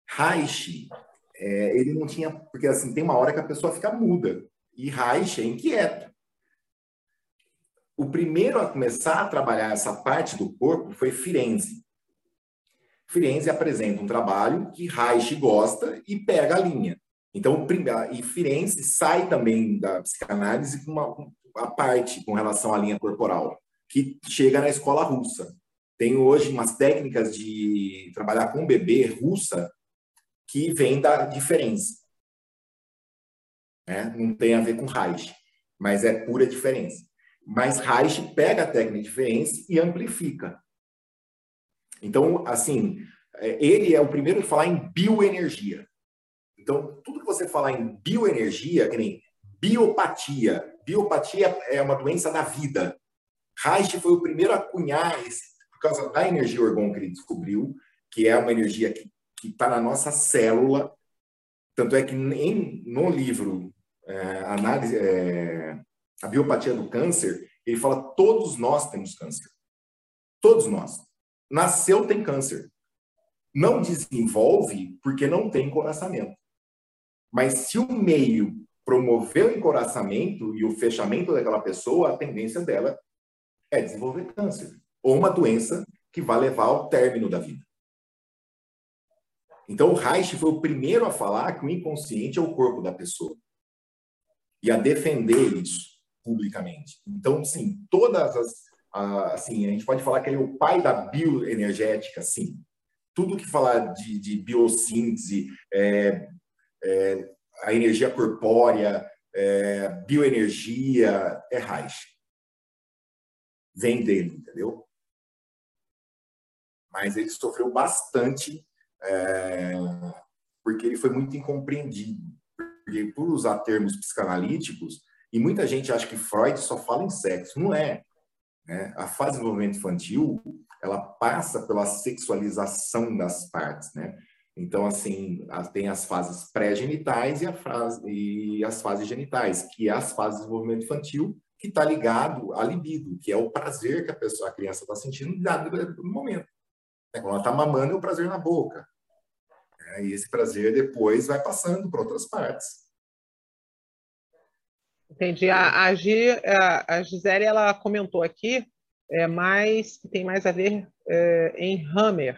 Speaker 2: Reich, é, ele não tinha, porque assim tem uma hora que a pessoa fica muda e Reich é inquieto. O primeiro a começar a trabalhar essa parte do corpo foi Firenze. Firenze apresenta um trabalho que Reich gosta e pega a linha. Então, e Firenze sai também da psicanálise com uma, uma parte com relação à linha corporal, que chega na escola russa. Tem hoje umas técnicas de trabalhar com bebê russa que vem da diferença. Né? Não tem a ver com Reich, mas é pura diferença. Mas Reich pega a técnica de diferença e amplifica. Então, assim, é, ele é o primeiro a falar em bioenergia. Então, tudo que você falar em bioenergia, que nem biopatia, biopatia é uma doença da vida. Reich foi o primeiro a cunhar esse, por causa da energia orgão que ele descobriu, que é uma energia que está na nossa célula. Tanto é que em, no livro é, análise, é, A Biopatia do Câncer, ele fala todos nós temos câncer. Todos nós. Nasceu tem câncer. Não desenvolve porque não tem coraçamento. Mas se o meio promover o encoraçamento e o fechamento daquela pessoa, a tendência dela é desenvolver câncer ou uma doença que vai levar ao término da vida. Então, o Reich foi o primeiro a falar que o inconsciente é o corpo da pessoa e a defender isso publicamente. Então, sim, todas as assim, a gente pode falar que ele é o pai da bioenergética, sim. Tudo que falar de, de biossíntese, é, é, a energia corpórea, é, bioenergia, é Reich. Vem dele, entendeu? Mas ele sofreu bastante é, porque ele foi muito incompreendido. Porque por usar termos psicanalíticos, e muita gente acha que Freud só fala em sexo. Não é. Né? A fase de desenvolvimento infantil, ela passa pela sexualização das partes, né? Então, assim, tem as fases pré-genitais e, e, as fases genitais, que é as fases de desenvolvimento infantil, que está ligado à libido, que é o prazer que a pessoa, a criança está sentindo no momento. É, quando ela está mamando, é o prazer na boca. Né? E esse prazer depois vai passando para outras partes.
Speaker 3: Entendi. A, a, G, a, Gisele ela comentou aqui, é mais tem mais a ver é, em Hammer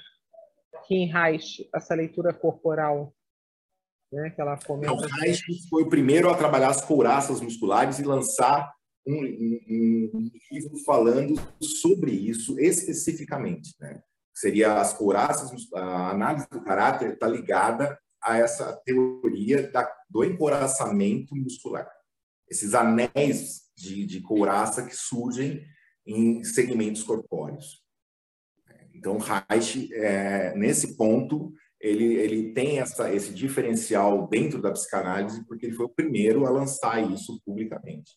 Speaker 3: em Reich, essa leitura corporal. Né, que ela comenta. Então,
Speaker 2: Reich foi o primeiro a trabalhar as couraças musculares e lançar um, um, um livro falando sobre isso especificamente. Né? Seria as couraças, a análise do caráter está ligada a essa teoria da, do encoraçamento muscular. Esses anéis de, de couraça que surgem em segmentos corpóreos. Então, Reich, é, nesse ponto, ele, ele tem essa, esse diferencial dentro da psicanálise, porque ele foi o primeiro a lançar isso publicamente.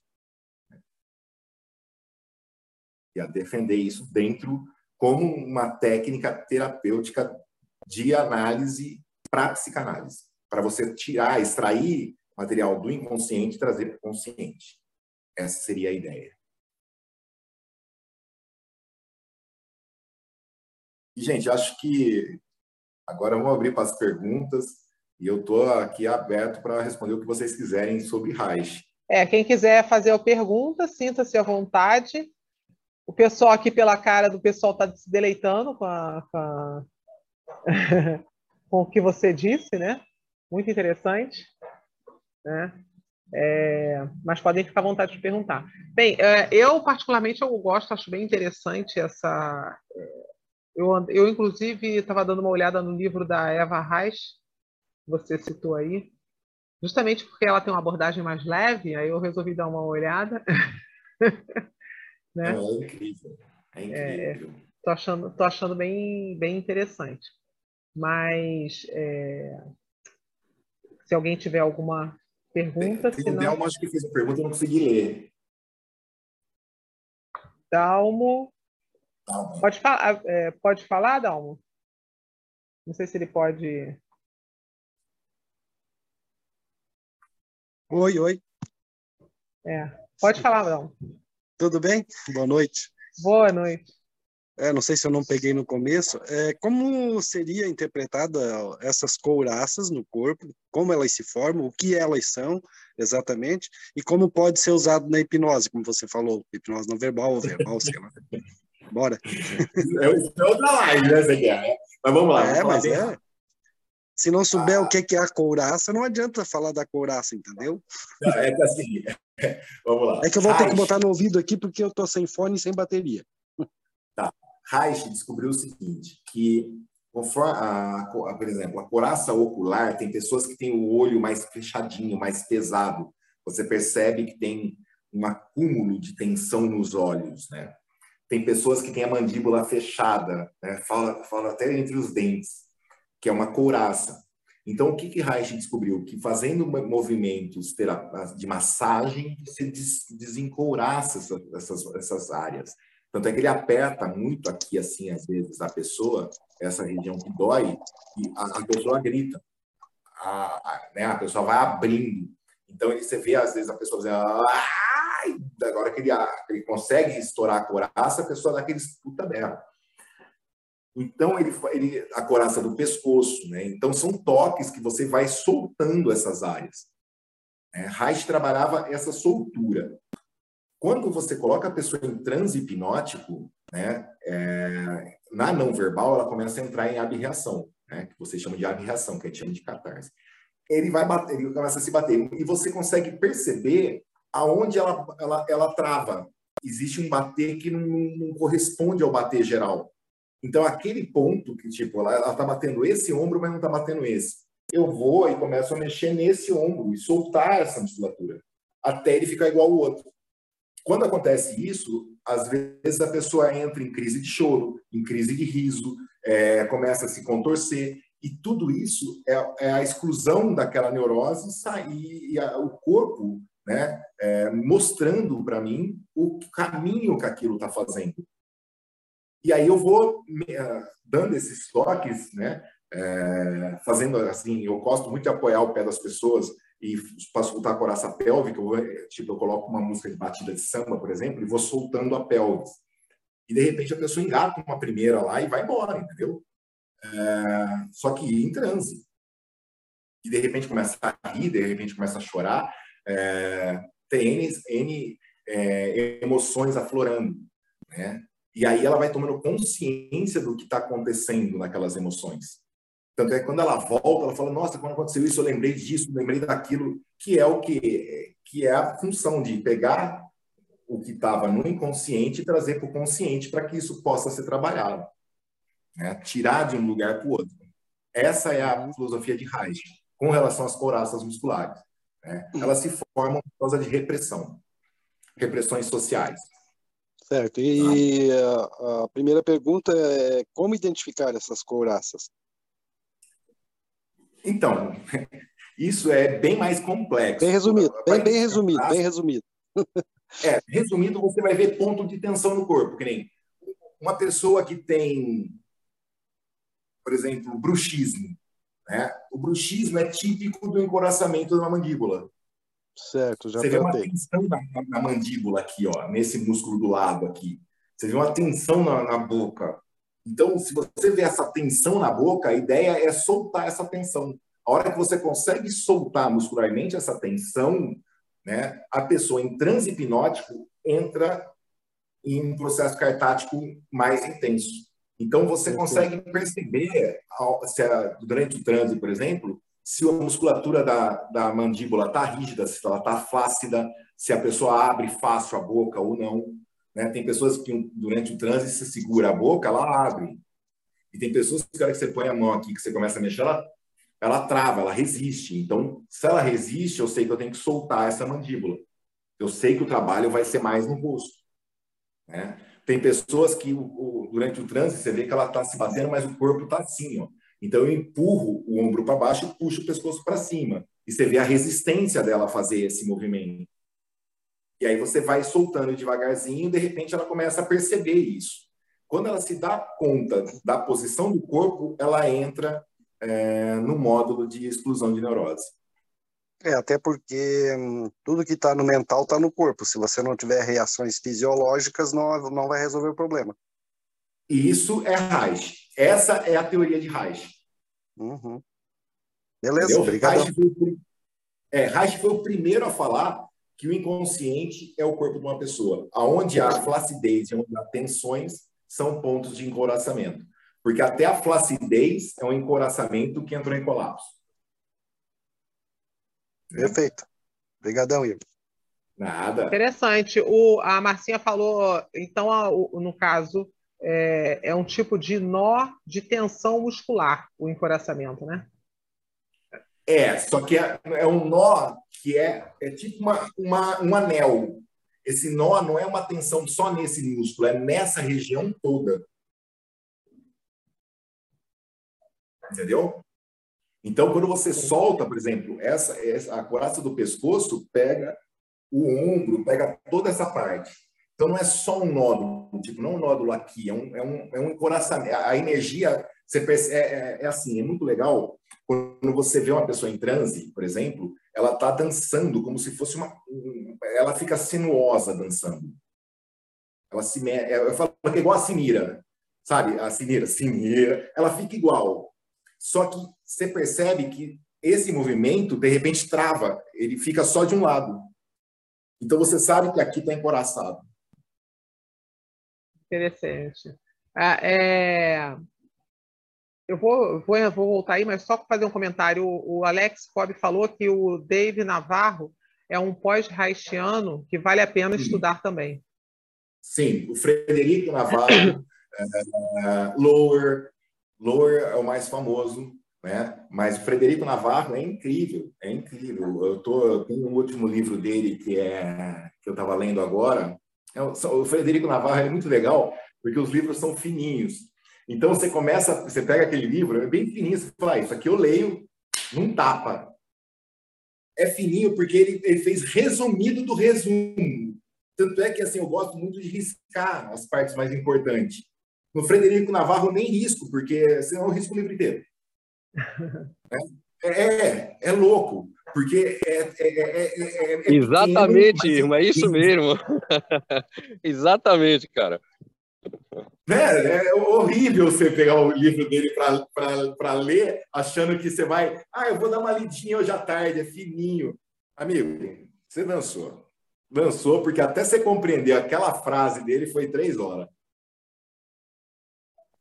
Speaker 2: E a defender isso dentro como uma técnica terapêutica de análise para psicanálise, para você tirar, extrair material do inconsciente e trazer para o consciente. Essa seria a ideia. E, gente, acho que agora vamos abrir para as perguntas e eu estou aqui aberto para responder o que vocês quiserem sobre Reich.
Speaker 3: É, quem quiser fazer a pergunta, sinta-se à vontade. O pessoal aqui, pela cara do pessoal, está se deleitando com, a, com, a... com, o que você disse, né? Muito interessante. Né? É, mas podem ficar à vontade de perguntar. Bem, é, eu particularmente eu gosto, acho bem interessante essa. Eu, eu inclusive estava dando uma olhada no livro da Eva Reich, que você citou aí, justamente porque ela tem uma abordagem mais leve, aí eu resolvi dar uma olhada.
Speaker 2: Né? É incrível. É, é incrível. É,
Speaker 3: tô achando, tô achando bem, bem interessante. Mas é, se alguém tiver alguma pergunta.
Speaker 2: Tem, senão... Delmo, acho que fez a pergunta, eu não consegui ler.
Speaker 3: Dalmo. Dalmo. Pode, falar, é, pode falar, Dalmo? Não sei se ele pode.
Speaker 4: Oi, oi.
Speaker 3: É, pode falar, Dalmo.
Speaker 4: Tudo bem? Boa noite.
Speaker 3: Boa noite.
Speaker 4: É, não sei se eu não peguei no começo. É, como seria interpretada essas couraças no corpo? Como elas se formam? O que elas são exatamente? E como pode ser usado na hipnose, como você falou, hipnose não verbal ou verbal, sei lá. Bora.
Speaker 2: É outra live, né, Mas vamos lá.
Speaker 4: É, vamos mas é. Se não souber ah. o que é a couraça, não adianta falar da couraça, entendeu?
Speaker 2: É que assim, vamos lá.
Speaker 4: É que eu vou Reich. ter que botar no ouvido aqui porque eu tô sem fone e sem bateria.
Speaker 2: Tá. Reich descobriu o seguinte, que conforme a, a, por exemplo, a couraça ocular tem pessoas que têm o olho mais fechadinho, mais pesado. Você percebe que tem um acúmulo de tensão nos olhos, né? Tem pessoas que têm a mandíbula fechada, né? fala, fala até entre os dentes que é uma couraça. Então, o que, que Reich descobriu? Que fazendo movimentos de massagem, você desencouraça essas, essas, áreas. Tanto é que ele aperta muito aqui, assim, às vezes, a pessoa, essa região que dói, e a, a pessoa grita. A, a, né, a pessoa vai abrindo. Então, você vê, às vezes, a pessoa dizendo, ai! Agora que ele, ele consegue estourar a couraça, a pessoa dá aquele puta berro. Então, ele, ele, a coraça do pescoço, né? Então, são toques que você vai soltando essas áreas. É, Reich trabalhava essa soltura. Quando você coloca a pessoa em transe hipnótico, né, é, na não verbal, ela começa a entrar em abreação, né, que você chama de abreação, que a gente chama de catarse. Ele vai bater, ele começa a se bater, e você consegue perceber aonde ela, ela, ela trava. Existe um bater que não, não corresponde ao bater geral. Então, aquele ponto que, tipo, ela, está batendo esse ombro, mas não está batendo esse. Eu vou e começo a mexer nesse ombro e soltar essa musculatura, até ele ficar igual ao outro. Quando acontece isso, às vezes a pessoa entra em crise de choro, em crise de riso, é, começa a se contorcer, e tudo isso é, é a exclusão daquela neurose sair, e a, o corpo né, é, mostrando para mim o caminho que aquilo está fazendo. E aí eu vou uh, dando esses toques, né? É, fazendo assim, eu gosto muito de apoiar o pé das pessoas e para soltar a coraça pélvica, eu, tipo, eu coloco uma música de batida de samba, por exemplo, e vou soltando a pelvis. E de repente a pessoa engata uma primeira lá e vai embora, entendeu? É, só que em transe. que de repente começa a rir, de repente começa a chorar, é, tem N, N é, emoções aflorando, né? E aí ela vai tomando consciência do que está acontecendo naquelas emoções. Tanto é que quando ela volta, ela fala: Nossa, quando aconteceu isso, eu lembrei disso, lembrei daquilo, que é o que, que é a função de pegar o que estava no inconsciente e trazer para o consciente para que isso possa ser trabalhado. Né? Tirar de um lugar para o outro. Essa é a filosofia de Reich com relação às couraças musculares. Né? Elas se formam por causa de repressão, repressões sociais.
Speaker 4: Certo. E a, a primeira pergunta é como identificar essas couraças?
Speaker 2: Então, isso é bem mais complexo.
Speaker 4: Bem resumido, bem, bem resumido, bem resumido.
Speaker 2: É, resumindo, você vai ver ponto de tensão no corpo, que nem uma pessoa que tem, por exemplo, bruxismo. Né? O bruxismo é típico do encoraçamento da mandíbula.
Speaker 4: Certo, já
Speaker 2: Você vê uma tensão na, na, mandíbula aqui, ó, nesse músculo do lado aqui. Você vê uma tensão na, na boca. Então, se você vê essa tensão na boca, a ideia é soltar essa tensão. A hora que você consegue soltar muscularmente essa tensão, né, a pessoa em transe hipnótico entra em um processo cartático mais intenso. Então, você consegue perceber, se a, durante o transe, por exemplo, se a musculatura da, da mandíbula está rígida, se ela está flácida, se a pessoa abre fácil a boca ou não. Né? Tem pessoas que, durante o transe, se segura a boca, ela abre. E tem pessoas que, que você põe a mão aqui, que você começa a mexer, ela ela trava, ela resiste. Então, se ela resiste, eu sei que eu tenho que soltar essa mandíbula. Eu sei que o trabalho vai ser mais no rosto. Né? Tem pessoas que o, durante o trânsito você vê que ela está se batendo, mas o corpo está assim. Ó. Então eu empurro o ombro para baixo e puxo o pescoço para cima. E você vê a resistência dela fazer esse movimento. E aí você vai soltando devagarzinho, de repente ela começa a perceber isso. Quando ela se dá conta da posição do corpo, ela entra é, no módulo de exclusão de neurose.
Speaker 4: É, até porque hum, tudo que está no mental está no corpo. Se você não tiver reações fisiológicas, não, não vai resolver o problema.
Speaker 2: Isso é Reich. Essa é a teoria de Reich.
Speaker 4: Uhum. Beleza, obrigado. Reich foi,
Speaker 2: é, Reich foi o primeiro a falar que o inconsciente é o corpo de uma pessoa. Aonde há flacidez e onde há tensões são pontos de encoraçamento. Porque até a flacidez é um encoraçamento que entrou em colapso.
Speaker 4: Perfeito. Obrigadão, Igor.
Speaker 2: Nada.
Speaker 3: Interessante. O, a Marcinha falou, então, a, o, no caso, é, é, um tipo de nó de tensão muscular, o encoraçamento, né?
Speaker 2: É, só que é, é um nó que é, é tipo uma, uma, um anel. Esse nó não é uma tensão só nesse músculo, é nessa região toda. Entendeu? Então, quando você solta, por exemplo, essa, essa a coraça do pescoço pega o ombro, pega toda essa parte. Então, não é só um nódulo, tipo, não um nódulo aqui, é um, é um, é um encoraçamento. A energia, você percebe, é, é, é assim, é muito legal quando você vê uma pessoa em transe, por exemplo, ela está dançando como se fosse uma. Ela fica sinuosa dançando. Ela se. Eu falo que é igual a Sinira, sabe? A Sinira, Sinira, ela fica igual. Só que você percebe que esse movimento, de repente, trava, ele fica só de um lado. Então você sabe que aqui está encoraçado.
Speaker 3: Interessante. Ah, é... Eu vou, vou, vou voltar aí, mas só para fazer um comentário. O, o Alex Cobb falou que o Dave Navarro é um pós-haitiano que vale a pena Sim. estudar também.
Speaker 2: Sim, o Frederico Navarro, uh, Lower, Lower é o mais famoso, né? Mas o Frederico Navarro é incrível, é incrível. Eu tô, tenho um último livro dele que é que eu estava lendo agora. É, o Frederico Navarro é muito legal porque os livros são fininhos. Então você começa, você pega aquele livro, é bem fininho, você fala, ah, isso aqui eu leio, não tapa. É fininho porque ele, ele fez resumido do resumo. Tanto é que assim eu gosto muito de riscar as partes mais importantes. No Frederico Navarro, nem risco, porque senão eu risco o livro inteiro. É, é, é louco, porque é. é, é,
Speaker 5: é Exatamente, irmão, é isso mesmo. Exatamente, cara.
Speaker 2: Né? É horrível você pegar o livro dele para ler, achando que você vai. Ah, eu vou dar uma lidinha hoje à tarde, é fininho. Amigo, você dançou. Dançou, porque até você compreender aquela frase dele foi três horas.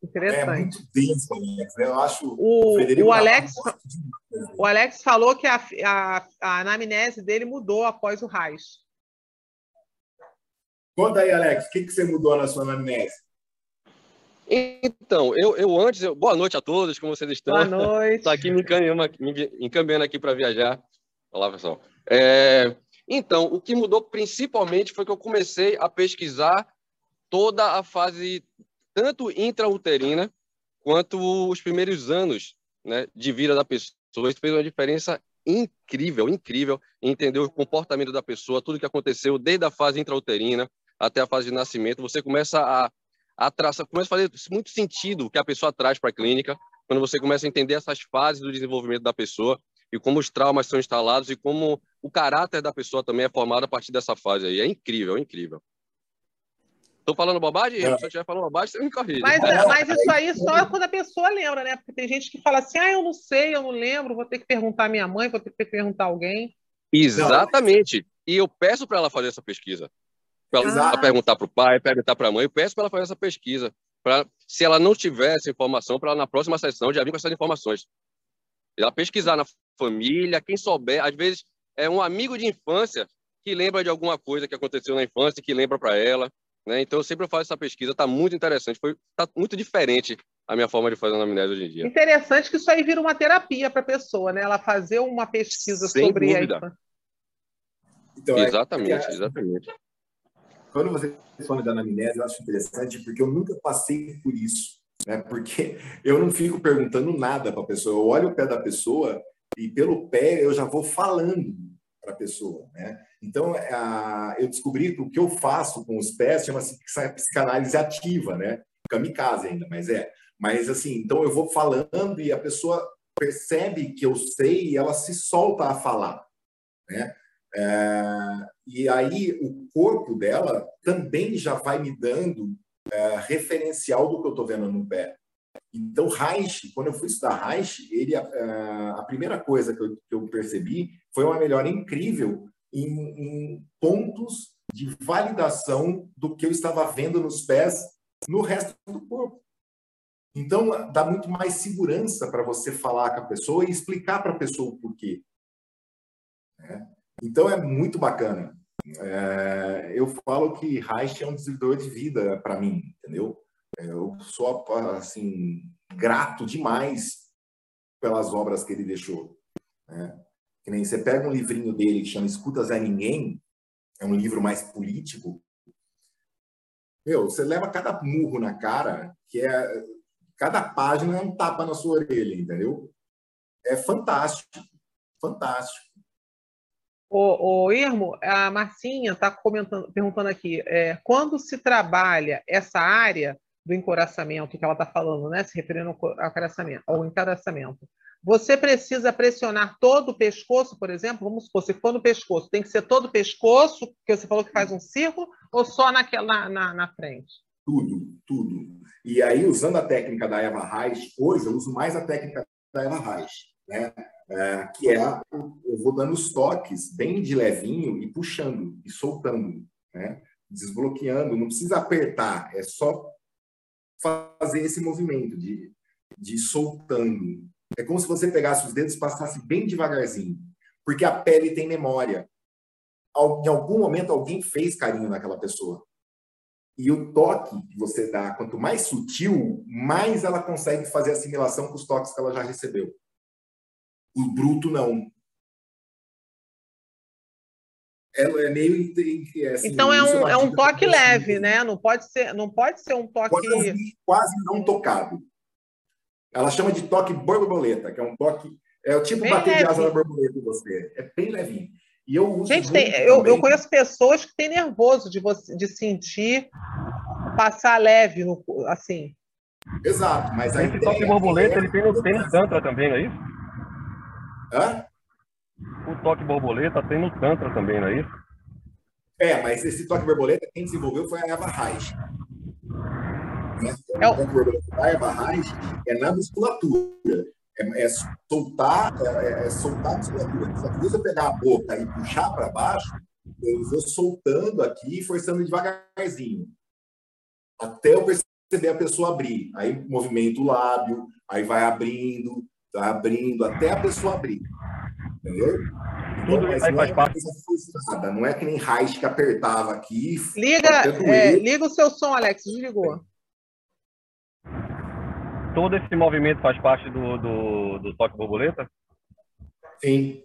Speaker 3: Interessante. É muito
Speaker 2: denso, Alex. Eu acho.
Speaker 3: O, o, o Alex, o Alex falou que a, a, a anamnese dele mudou após o Reich.
Speaker 2: Conta aí, Alex, o que, que você mudou na sua anamnese?
Speaker 5: Então, eu, eu antes. Eu, boa noite a todos, como vocês estão?
Speaker 3: Boa noite.
Speaker 5: Estou aqui me encaminhando, me encaminhando aqui para viajar. Olá, pessoal. É, então, o que mudou principalmente foi que eu comecei a pesquisar toda a fase, tanto intrauterina quanto os primeiros anos né, de vida da pessoa. Isso fez uma diferença incrível, incrível, entender o comportamento da pessoa, tudo que aconteceu desde a fase intrauterina até a fase de nascimento. Você começa a, a traçar, começa a fazer muito sentido o que a pessoa traz para a clínica, quando você começa a entender essas fases do desenvolvimento da pessoa e como os traumas são instalados e como o caráter da pessoa também é formado a partir dessa fase aí. É incrível, é incrível. Estou falando bobagem? É. Se eu estiver falando bobagem, você me corrige.
Speaker 3: Mas, é, mas isso aí só quando a pessoa lembra, né? Porque tem gente que fala assim, ah, eu não sei, eu não lembro, vou ter que perguntar à minha mãe, vou ter que perguntar a alguém.
Speaker 5: Exatamente. E eu peço para ela fazer essa pesquisa. Para ela ah. perguntar para o pai, perguntar para a mãe, eu peço para ela fazer essa pesquisa. Pra, se ela não tiver essa informação, para ela na próxima sessão já vir com essas informações. Ela pesquisar na família, quem souber, às vezes é um amigo de infância que lembra de alguma coisa que aconteceu na infância, que lembra para ela. Né? Então, eu sempre faço essa pesquisa, está muito interessante, foi tá muito diferente a minha forma de fazer anamnese hoje em dia.
Speaker 3: Interessante que isso aí vira uma terapia para a pessoa, né? Ela fazer uma pesquisa Sem sobre
Speaker 5: dúvida. a então, é exatamente, é, exatamente.
Speaker 2: Quando você fala da anamnese, eu acho interessante porque eu nunca passei por isso, né? Porque eu não fico perguntando nada para a pessoa, eu olho o pé da pessoa e pelo pé eu já vou falando para a pessoa, né? Então, a, eu descobri que o que eu faço com os pés chama-se psicanálise ativa, né? Kamikaze ainda, mas é. Mas, assim, então eu vou falando e a pessoa percebe que eu sei e ela se solta a falar, né? É, e aí o corpo dela também já vai me dando é, referencial do que eu estou vendo no pé. Então, Reich, quando eu fui estudar Reich, ele, a, a primeira coisa que eu, que eu percebi foi uma melhora incrível em, em pontos de validação do que eu estava vendo nos pés no resto do corpo. Então, dá muito mais segurança para você falar com a pessoa e explicar para a pessoa o porquê. É. Então, é muito bacana. É, eu falo que Reich é um desenvolvedor de vida para mim, entendeu? Eu sou, assim, grato demais pelas obras que ele deixou. Né? Que nem você pega um livrinho dele que chama Escutas a Ninguém, é um livro mais político. Meu, você leva cada murro na cara, que é. Cada página é um tapa na sua orelha, entendeu? É fantástico. Fantástico.
Speaker 3: O, o Irmo, a Marcinha está perguntando aqui, é, quando se trabalha essa área do encoraçamento que ela está falando, né, se referindo ao encoraçamento, ao você precisa pressionar todo o pescoço, por exemplo? Vamos supor, se for no pescoço, tem que ser todo o pescoço, que você falou que faz um círculo, ou só naquela, na, na frente?
Speaker 2: Tudo, tudo. E aí, usando a técnica da Eva Reich, hoje eu uso mais a técnica da Eva Reich, né? É, que é, eu vou dando os toques bem de levinho e puxando e soltando, né? desbloqueando, não precisa apertar, é só fazer esse movimento de, de soltando, é como se você pegasse os dedos e passasse bem devagarzinho, porque a pele tem memória. Em algum momento alguém fez carinho naquela pessoa. E o toque que você dá, quanto mais sutil, mais ela consegue fazer assimilação com os toques que ela já recebeu. O bruto não. Ela é meio
Speaker 3: assim, então é um, é um toque leve, né? Não pode ser, não pode ser um toque
Speaker 2: quase, quase não tocado. Ela chama de toque borboleta, que é um toque. É o tipo bem bater leve. de asa na borboleta de você. É bem levinho. E eu uso
Speaker 3: Gente, tem, eu, eu, conheço pessoas que têm nervoso de, você, de sentir passar leve, no, assim.
Speaker 2: Exato, mas
Speaker 6: aí. Esse toque borboleta é... ele tem no, tem no Tantra também, não é isso?
Speaker 2: Hã?
Speaker 6: O toque borboleta tem no Tantra também, não é isso?
Speaker 2: É, mas esse toque borboleta, quem desenvolveu foi a Eva Reich. É o da erva raiz é na musculatura. É, é soltar, é, é, soltar a musculatura. Só que você pegar a boca e puxar para baixo, eu vou soltando aqui e forçando devagarzinho. Até eu perceber a pessoa abrir. Aí movimento o lábio, aí vai abrindo, vai abrindo, até a pessoa abrir. Entendeu? Tudo mas não é parte. Frustrada, não é que nem Reich que apertava aqui.
Speaker 3: Liga, é, liga o seu som, Alex, desligou.
Speaker 6: Todo esse movimento faz parte do, do, do toque borboleta?
Speaker 2: Sim.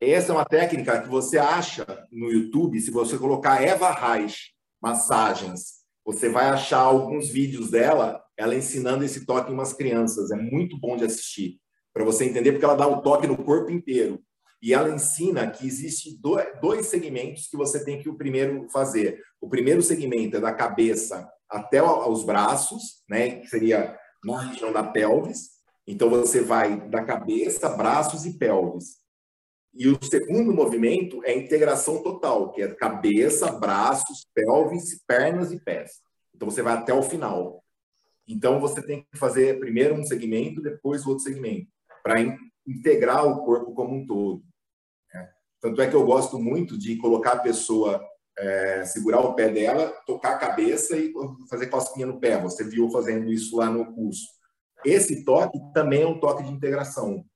Speaker 2: Essa é uma técnica que você acha no YouTube, se você colocar Eva Reich massagens, você vai achar alguns vídeos dela, ela ensinando esse toque em umas crianças. É muito bom de assistir para você entender, porque ela dá o toque no corpo inteiro. E ela ensina que existe dois segmentos que você tem que o primeiro fazer. O primeiro segmento é da cabeça até os braços, né, que seria na região da pelvis. Então você vai da cabeça, braços e pelvis. E o segundo movimento é a integração total, que é cabeça, braços, pelvis, pernas e pés. Então você vai até o final. Então você tem que fazer primeiro um segmento, depois o outro segmento para in, integrar o corpo como um todo. Né? Tanto é que eu gosto muito de colocar a pessoa, é, segurar o pé dela, tocar a cabeça e fazer cosquinha no pé. Você viu fazendo isso lá no curso. Esse toque também é um toque de integração.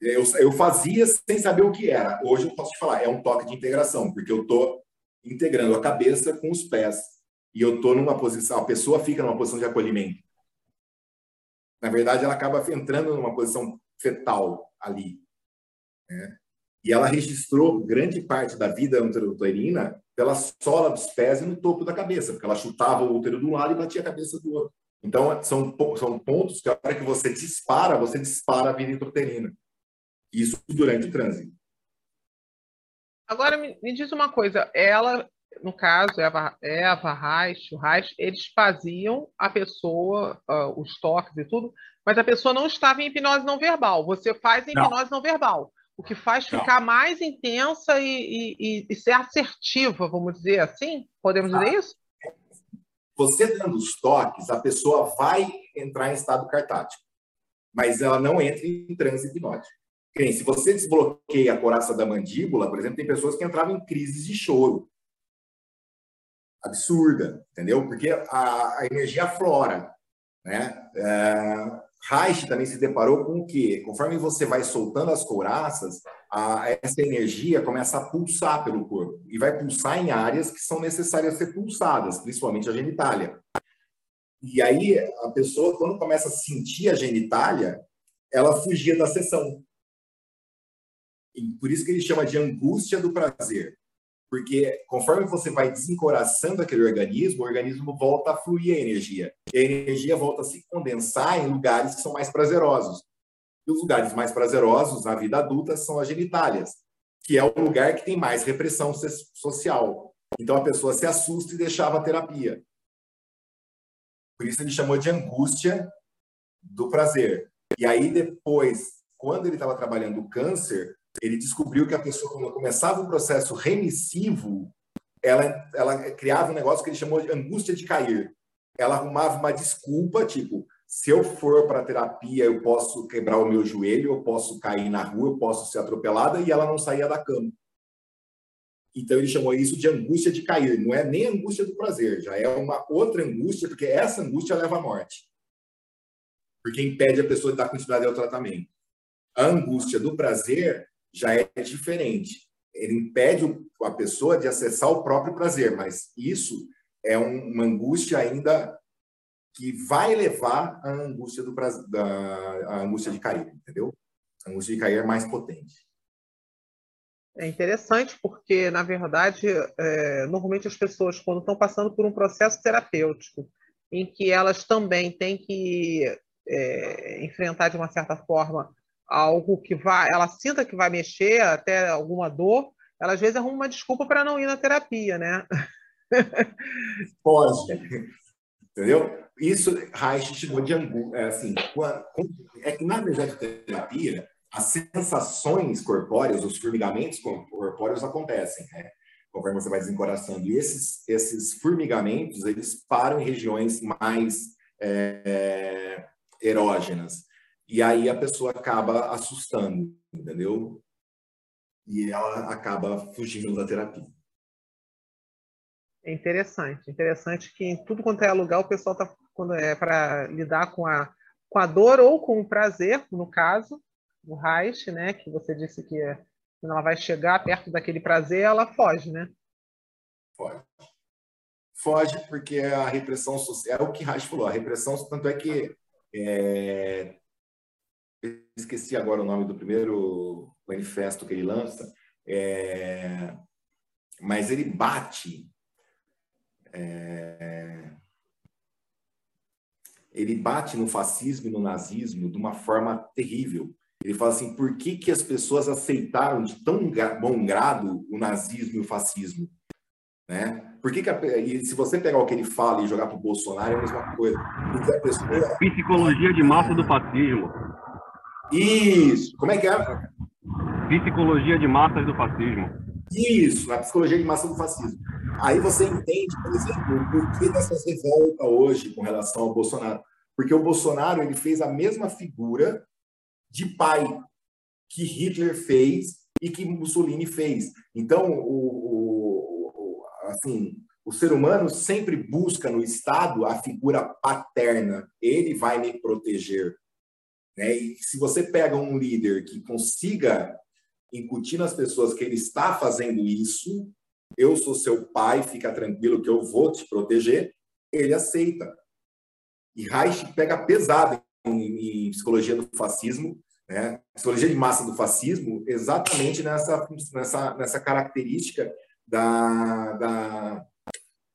Speaker 2: Eu, eu fazia sem saber o que era. Hoje eu posso te falar, é um toque de integração, porque eu estou integrando a cabeça com os pés. E eu estou numa posição, a pessoa fica numa posição de acolhimento. Na verdade, ela acaba entrando numa posição fetal ali. Né? E ela registrou grande parte da vida uterina pela sola dos pés e no topo da cabeça, porque ela chutava o útero de um lado e batia a cabeça do outro. Então, são, são pontos que a hora que você dispara, você dispara a vida intrauterina. Isso durante o trânsito.
Speaker 3: Agora, me diz uma coisa. Ela no caso, Eva, Eva Reich, o Reich, eles faziam a pessoa, uh, os toques e tudo, mas a pessoa não estava em hipnose não verbal. Você faz em não. hipnose não verbal, o que faz não. ficar mais intensa e, e, e, ser assertiva, vamos dizer assim? Podemos ah. dizer isso?
Speaker 2: Você dando os toques, a pessoa vai entrar em estado cartático, mas ela não entra em transe hipnótico. Se você desbloqueia a coraça da mandíbula, por exemplo, tem pessoas que entravam em crises de choro absurda, entendeu? Porque a, a energia aflora, né? É, Reich também se deparou com o quê? Conforme você vai soltando as couraças, a, essa energia começa a pulsar pelo corpo e vai pulsar em áreas que são necessárias ser pulsadas, principalmente a genitália. E aí a pessoa, quando começa a sentir a genitália, ela fugia da sessão. E por isso que ele chama de angústia do prazer. Porque conforme você vai desencoraçando aquele organismo, o organismo volta a fluir a energia. E a energia volta a se condensar em lugares que são mais prazerosos. E os lugares mais prazerosos na vida adulta são as genitálias, que é o lugar que tem mais repressão social. Então a pessoa se assusta e deixava a terapia. Por isso ele chamou de angústia do prazer. E aí depois, quando ele estava trabalhando o câncer, ele descobriu que a pessoa, quando começava o processo remissivo, ela, ela criava um negócio que ele chamou de angústia de cair. Ela arrumava uma desculpa, tipo, se eu for para terapia, eu posso quebrar o meu joelho, eu posso cair na rua, eu posso ser atropelada, e ela não saía da cama. Então ele chamou isso de angústia de cair. Não é nem angústia do prazer, já é uma outra angústia, porque essa angústia leva à morte. Porque impede a pessoa de dar continuidade ao tratamento. A angústia do prazer já é diferente. Ele impede a pessoa de acessar o próprio prazer, mas isso é uma angústia ainda que vai levar à angústia do prazer, da angústia de cair, entendeu? A angústia de cair é mais potente.
Speaker 3: É interessante porque, na verdade, é, normalmente as pessoas, quando estão passando por um processo terapêutico, em que elas também têm que é, enfrentar, de uma certa forma, algo que vai, ela sinta que vai mexer, até alguma dor, ela às vezes arruma uma desculpa para não ir na terapia, né?
Speaker 2: Pode. Entendeu? Isso Reich chamou de angústia. É, assim, é que na terapia, as sensações corpóreas, os formigamentos corpóreos acontecem. Né? conforme você vai desencoraçando. E esses, esses formigamentos, eles param em regiões mais é, erógenas. E aí a pessoa acaba assustando, entendeu? E ela acaba fugindo da terapia.
Speaker 3: É interessante, interessante que em tudo quanto é lugar o pessoal está quando é para lidar com a, com a dor ou com o prazer, no caso, o Reich, né, que você disse que quando ela vai chegar perto daquele prazer, ela foge, né?
Speaker 2: Foge. Foge porque a repressão social, é o que Reich falou, a repressão, tanto é que é, esqueci agora o nome do primeiro manifesto que ele lança, é, mas ele bate é, ele bate no fascismo e no nazismo de uma forma terrível. Ele fala assim: por que, que as pessoas aceitaram de tão bom grado o nazismo e o fascismo? Né? Por que, que a, se você pegar o que ele fala e jogar para o Bolsonaro, é a mesma coisa. A
Speaker 6: pessoa... Psicologia de massa do fascismo.
Speaker 2: Isso! Como é que é?
Speaker 6: Psicologia de massas do fascismo.
Speaker 2: Isso, a psicologia de massa do fascismo. Aí você entende, por exemplo, o porquê dessas revoltas hoje com relação ao Bolsonaro. Porque o Bolsonaro ele fez a mesma figura de pai que Hitler fez e que Mussolini fez. Então, o, o, assim, o ser humano sempre busca no Estado a figura paterna. Ele vai me proteger. Né? E se você pega um líder que consiga incutir nas pessoas que ele está fazendo isso, eu sou seu pai, fica tranquilo que eu vou te proteger, ele aceita. E Reich pega pesado em, em psicologia do fascismo, né? psicologia de massa do fascismo, exatamente nessa, nessa, nessa característica da, da,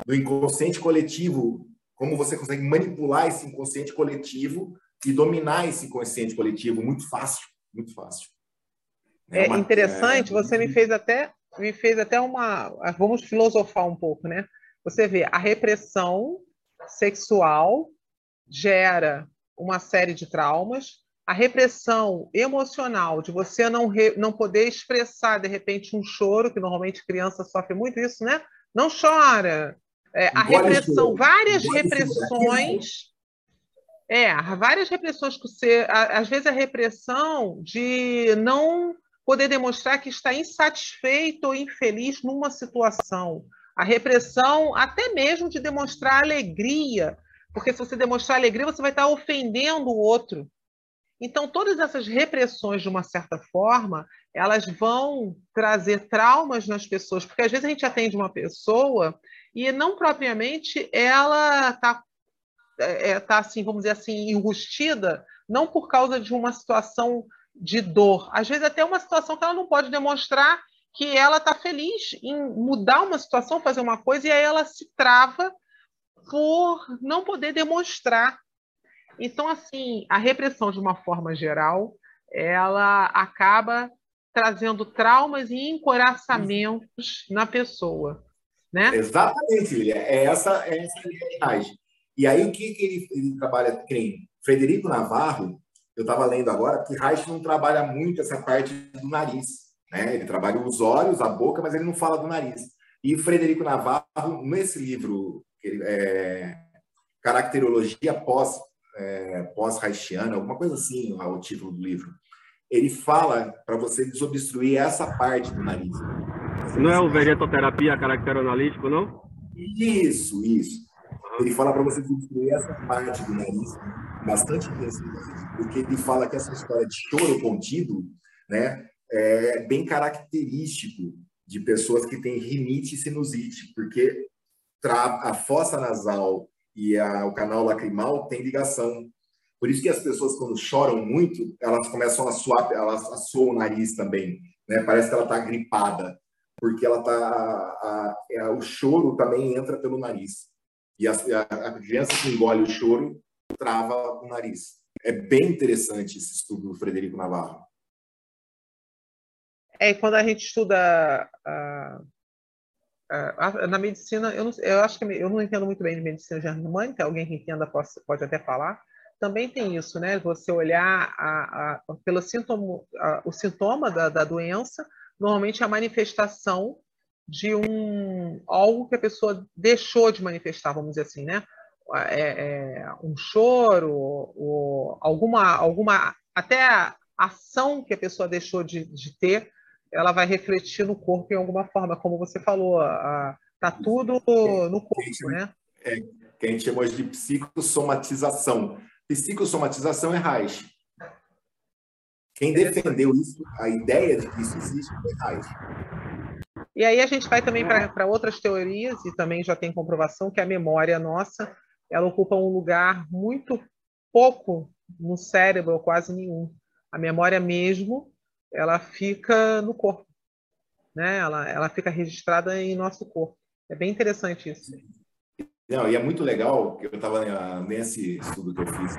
Speaker 2: do inconsciente coletivo, como você consegue manipular esse inconsciente coletivo e dominar esse inconsciente coletivo muito fácil, muito fácil.
Speaker 3: É, é interessante, é... você me fez até me fez até uma. Vamos filosofar um pouco, né? Você vê, a repressão sexual gera uma série de traumas, a repressão emocional de você não, re, não poder expressar, de repente, um choro, que normalmente criança sofre muito isso, né? Não chora. É, a repressão, várias repressões. É, várias repressões que você. Às vezes a repressão de não poder demonstrar que está insatisfeito ou infeliz numa situação. A repressão, até mesmo de demonstrar alegria, porque se você demonstrar alegria, você vai estar ofendendo o outro. Então, todas essas repressões, de uma certa forma, elas vão trazer traumas nas pessoas, porque às vezes a gente atende uma pessoa e não propriamente ela está é, tá assim, vamos dizer assim, enrustida, não por causa de uma situação de dor. Às vezes até uma situação que ela não pode demonstrar que ela está feliz em mudar uma situação, fazer uma coisa, e aí ela se trava por não poder demonstrar. Então, assim, a repressão, de uma forma geral, ela acaba trazendo traumas e encoraçamentos na pessoa. Né?
Speaker 2: Exatamente, é essa, é essa a realidade. E aí, o que, que ele, ele trabalha? Quem? Frederico Navarro, eu estava lendo agora que Reich não trabalha muito essa parte do nariz. Né? Ele trabalha os olhos, a boca, mas ele não fala do nariz. E Frederico Navarro, nesse livro, é, Caracterologia pós, é, pós-Reichiana, alguma coisa assim, o título do livro, ele fala para você desobstruir essa parte do nariz.
Speaker 6: Não é o vegetoterapia caracteroanalítico, não?
Speaker 2: Isso, isso. Ele fala para você destruir essa parte do nariz bastante intensamente, porque ele fala que essa história de choro contido né, é bem característico de pessoas que têm rinite e sinusite, porque a fossa nasal e a, o canal lacrimal têm ligação. Por isso que as pessoas, quando choram muito, elas começam a suar, elas assoam o nariz também. Né? Parece que ela está gripada, porque ela tá, a, a, o choro também entra pelo nariz. E a, a, a criança que engole o choro trava o nariz. É bem interessante esse estudo do Frederico Navarro.
Speaker 3: É, quando a gente estuda uh, uh, na medicina, eu, não, eu acho que eu não entendo muito bem de medicina germânica, alguém que entenda pode, pode até falar. Também tem isso, né? Você olhar a, a, pelo sintoma, a, o sintoma da, da doença, normalmente a manifestação de um algo que a pessoa deixou de manifestar, vamos dizer assim, né? É, é, um choro, ou alguma, alguma até ação que a pessoa deixou de, de, ter, ela vai refletir no corpo em alguma forma, como você falou, a, tá tudo no corpo, né?
Speaker 2: É, que a gente chama de psicossomatização. Psicossomatização é Reich. Quem defendeu isso, a ideia de que isso existe, foi Reich.
Speaker 3: E aí a gente vai também para outras teorias, e também já tem comprovação que a memória nossa, ela ocupa um lugar muito pouco no cérebro, ou quase nenhum. A memória mesmo, ela fica no corpo. Né? Ela, ela fica registrada em nosso corpo. É bem interessante isso.
Speaker 2: Não, e é muito legal, eu estava nesse estudo que eu fiz,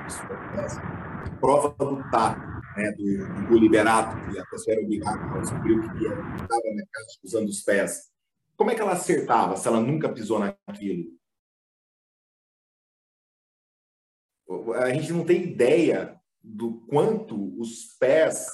Speaker 2: prova do tato, né, do, do liberato, que a pessoa era obrigada a descobrir o que estava na casa usando os pés. Como é que ela acertava se ela nunca pisou naquilo? A gente não tem ideia do quanto os pés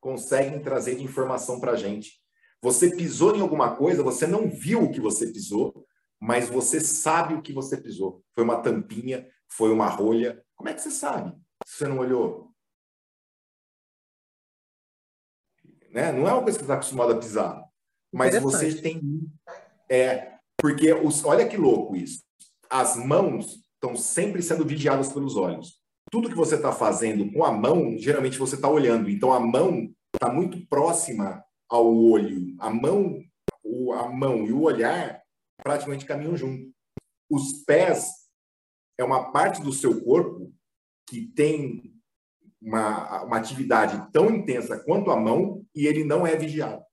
Speaker 2: conseguem trazer de informação para a gente. Você pisou em alguma coisa, você não viu o que você pisou, mas você sabe o que você pisou. Foi uma tampinha, foi uma rolha. Como é que você sabe se você não olhou? Né? Não é uma coisa que você está acostumado a pisar, mas você tem. É, porque os, olha que louco isso. As mãos estão sempre sendo vigiadas pelos olhos. Tudo que você está fazendo com a mão, geralmente você está olhando. Então a mão está muito próxima ao olho. A mão, a mão e o olhar praticamente caminham junto. Os pés é uma parte do seu corpo que tem uma, uma atividade tão intensa quanto a mão e ele não é vigiado.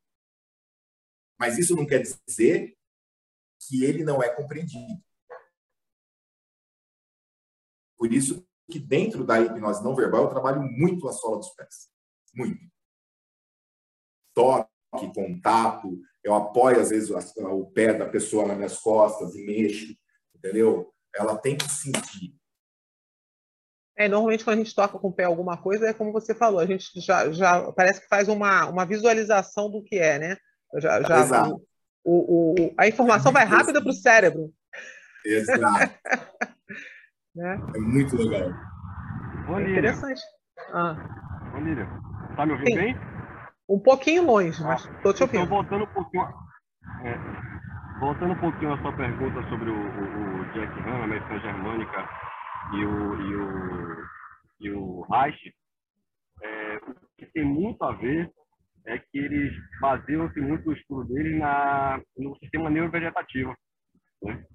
Speaker 2: Mas isso não quer dizer que ele não é compreendido. Por isso que dentro da hipnose não verbal eu trabalho muito a sola dos pés. Muito. Toque, contato, eu apoio, às vezes, o pé da pessoa nas minhas costas e mexo, entendeu? Ela tem que sentir.
Speaker 3: É, normalmente quando a gente toca com o pé alguma coisa, é como você falou, a gente já, já parece que faz uma, uma visualização do que é, né? Já, já, Exato. O, o, a informação é vai rápida para o cérebro.
Speaker 2: Exato. né? É muito legal.
Speaker 3: É interessante.
Speaker 6: Ah. Ô, Líria, tá me ouvindo Sim. bem?
Speaker 3: Um pouquinho longe, mas estou te ouvindo.
Speaker 6: Então, voltando um pouquinho, é, voltando um pouquinho à sua pergunta sobre o, o, o Jack Han, a Americana Germânica e o, e o, e o Reich, é, o que tem muito a ver é que eles baseiam-se muito o estudo deles na, no sistema neurovegetativo, né?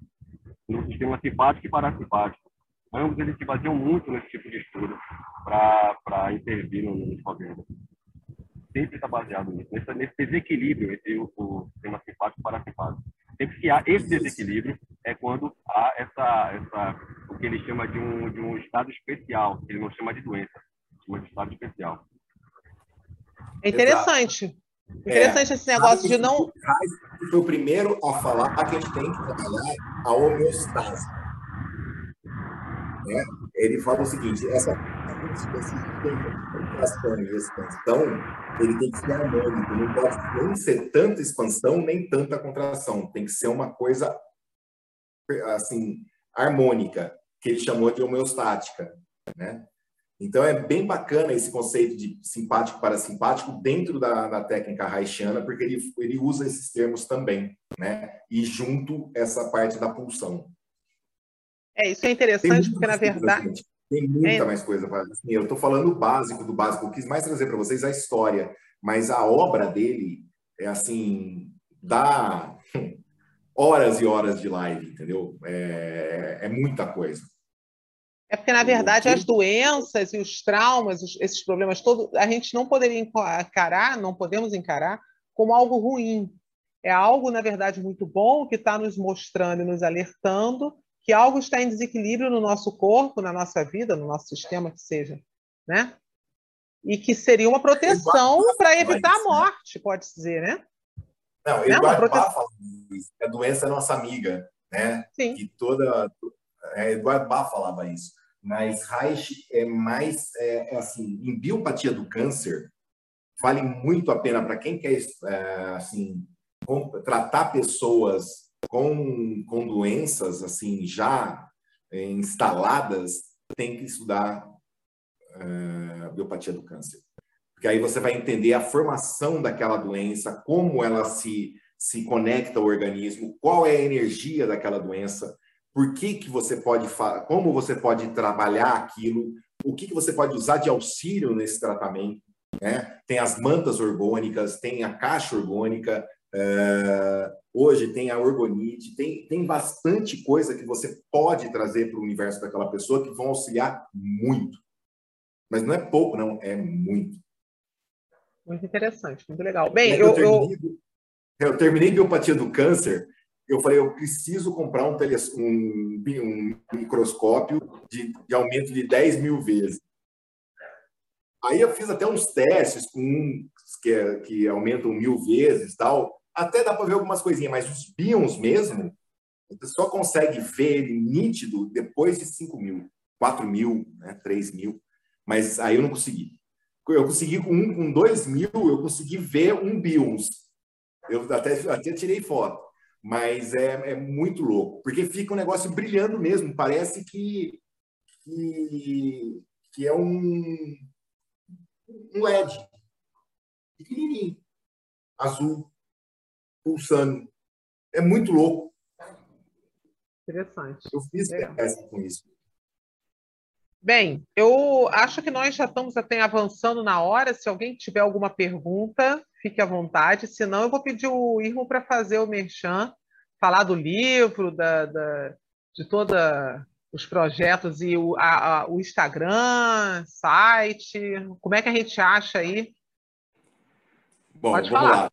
Speaker 6: no sistema simpático e parasimpático. Ambos eles se baseiam muito nesse tipo de estudo para intervir no, no problema sempre está baseado nisso, nesse, nesse desequilíbrio entre o, o sistema simpático e parasimpático. Sempre que há esse desequilíbrio é quando há essa, essa que ele chama de um, de um estado especial, que ele não chama de doença, chama de estado especial.
Speaker 3: É interessante. Exato. Interessante é, esse negócio de não.
Speaker 2: Foi o primeiro a falar que a gente tem que trabalhar a homeostase. Né? Ele fala o seguinte: essa contração e expansão, ele tem que ser harmônico, não pode nem ser tanta expansão nem tanta contração, tem que ser uma coisa assim harmônica, que ele chamou de homeostática, né? Então é bem bacana esse conceito de simpático para simpático dentro da, da técnica haitiana, porque ele, ele usa esses termos também, né? E junto essa parte da pulsão.
Speaker 3: É, isso é interessante, porque na verdade.
Speaker 2: Tem muita é. mais coisa para. Assim, eu estou falando o básico do básico. Eu quis mais trazer para vocês a história, mas a obra dele é assim dá horas e horas de live, entendeu? É, é muita coisa.
Speaker 3: É porque, na verdade, as doenças e os traumas, esses problemas todos, a gente não poderia encarar, não podemos encarar como algo ruim. É algo, na verdade, muito bom que está nos mostrando e nos alertando que algo está em desequilíbrio no nosso corpo, na nossa vida, no nosso sistema que seja, né? E que seria uma proteção para evitar a né? morte, pode dizer, né?
Speaker 2: Não, né? Eduardo. Bá isso, a doença é nossa amiga, né?
Speaker 3: Sim.
Speaker 2: Que toda... É, Eduardo Bá falava isso. Mas Reich é mais, é, é assim, em biopatia do câncer, vale muito a pena para quem quer, é, assim, tratar pessoas com, com doenças assim já é, instaladas, tem que estudar uh, biopatia do câncer. Porque aí você vai entender a formação daquela doença, como ela se, se conecta ao organismo, qual é a energia daquela doença, por que, que você pode como você pode trabalhar aquilo, o que, que você pode usar de auxílio nesse tratamento. Né? Tem as mantas orgânicas, tem a caixa orgânica, é, hoje tem a orgonite, tem, tem bastante coisa que você pode trazer para o universo daquela pessoa que vão auxiliar muito. Mas não é pouco, não, é muito.
Speaker 3: Muito interessante, muito legal. Bem,
Speaker 2: eu, eu, terminei, eu terminei biopatia do câncer, eu falei, eu preciso comprar um, tele, um, um microscópio de, de aumento de 10 mil vezes. Aí eu fiz até uns testes com um que, é, que aumentam mil vezes tal até dá para ver algumas coisinhas, mas os bions mesmo, você só consegue ver ele nítido depois de 5 mil, 4 mil, né, 3 mil. Mas aí eu não consegui. Eu consegui com um, com 2 mil, eu consegui ver um bions. Eu até, até tirei foto. Mas é, é muito louco, porque fica um negócio brilhando mesmo. Parece que, que, que é um, um LED pequenininho, azul pulsando. É muito louco.
Speaker 3: Interessante.
Speaker 2: Eu fiz é. com isso.
Speaker 3: Bem, eu acho que nós já estamos até avançando na hora. Se alguém tiver alguma pergunta, fique à vontade. Se não, eu vou pedir o Irmo para fazer o merchan, falar do livro, da, da de todos os projetos e o, a, a, o Instagram, site. Como é que a gente acha aí?
Speaker 2: Bom, Pode falar. Lá.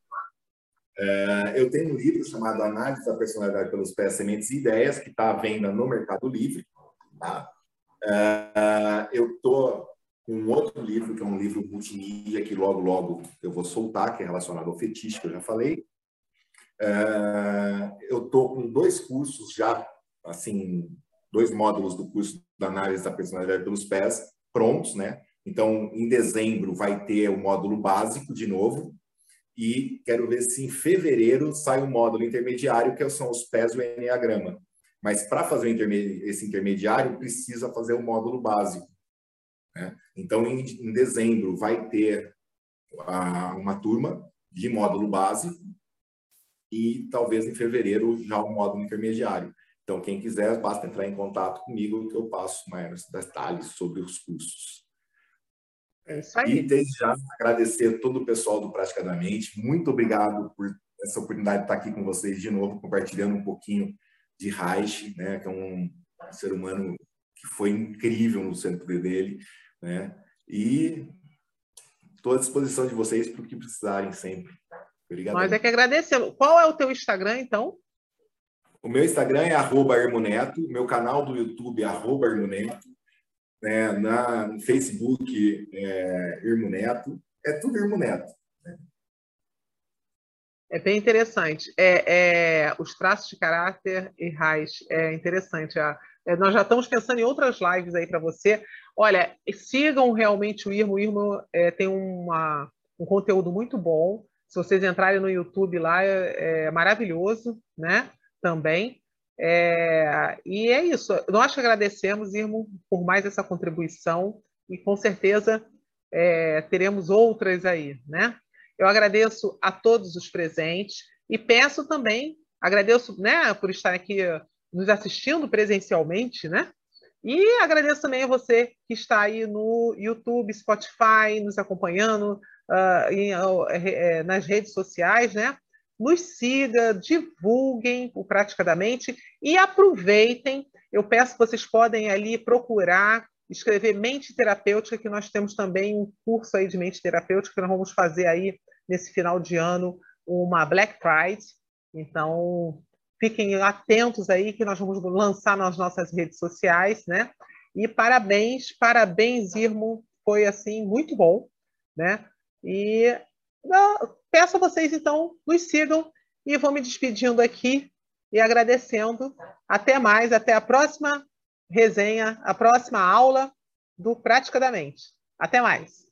Speaker 2: É, eu tenho um livro chamado Análise da Personalidade pelos Pés, Sementes e Ideias, que está à venda no Mercado Livre. Tá? É, eu estou um outro livro, que é um livro multimídia, que logo, logo eu vou soltar, que é relacionado ao fetiche, que eu já falei. É, eu estou com dois cursos já, assim, dois módulos do curso da Análise da Personalidade pelos Pés prontos, né? Então, em dezembro vai ter o módulo básico de novo, e quero ver se em fevereiro sai o um módulo intermediário, que são os pés do Enneagrama. Mas para fazer esse intermediário, precisa fazer o módulo básico. Né? Então, em, em, dezembro, vai ter a, uma turma de módulo básico e talvez em fevereiro já o módulo intermediário. Então, quem quiser, basta entrar em contato comigo que eu passo mais detalhes sobre os cursos.
Speaker 3: É isso aí.
Speaker 2: E desde já agradecer todo o pessoal do Praticadamente. Muito obrigado por essa oportunidade de estar aqui com vocês de novo, compartilhando um pouquinho de Reich, né, que é um ser humano que foi incrível no centro dele, né? E estou à disposição de vocês para o que precisarem sempre.
Speaker 3: Obrigado. Nós é que agradecemos. Qual é o teu Instagram, então?
Speaker 2: O meu Instagram é arroba Hermoneto, meu canal do YouTube é arroba Hermoneto, né, na, no Facebook é, é tudo Irmo Neto. Né?
Speaker 3: É bem interessante. É, é, os traços de caráter e raiz é interessante. É, nós já estamos pensando em outras lives aí para você. Olha, sigam realmente o Irmo. O Irmo é, tem uma, um conteúdo muito bom. Se vocês entrarem no YouTube lá, é, é maravilhoso, né? Também. É, e é isso. Nós te agradecemos, Irmo, por mais essa contribuição e com certeza é, teremos outras aí, né? Eu agradeço a todos os presentes e peço também, agradeço, né, por estar aqui nos assistindo presencialmente, né? E agradeço também a você que está aí no YouTube, Spotify, nos acompanhando uh, em, uh, nas redes sociais, né? nos siga, divulguem o Praticadamente e aproveitem. Eu peço que vocês podem ali procurar, escrever mente terapêutica, que nós temos também um curso aí de mente terapêutica que nós vamos fazer aí nesse final de ano, uma Black Pride. Então, fiquem atentos aí que nós vamos lançar nas nossas redes sociais, né? E parabéns, parabéns, Irmo, foi assim muito bom, né? E peço a vocês, então, nos sigam e vou me despedindo aqui e agradecendo. Até mais, até a próxima resenha, a próxima aula do Prática da Mente. Até mais.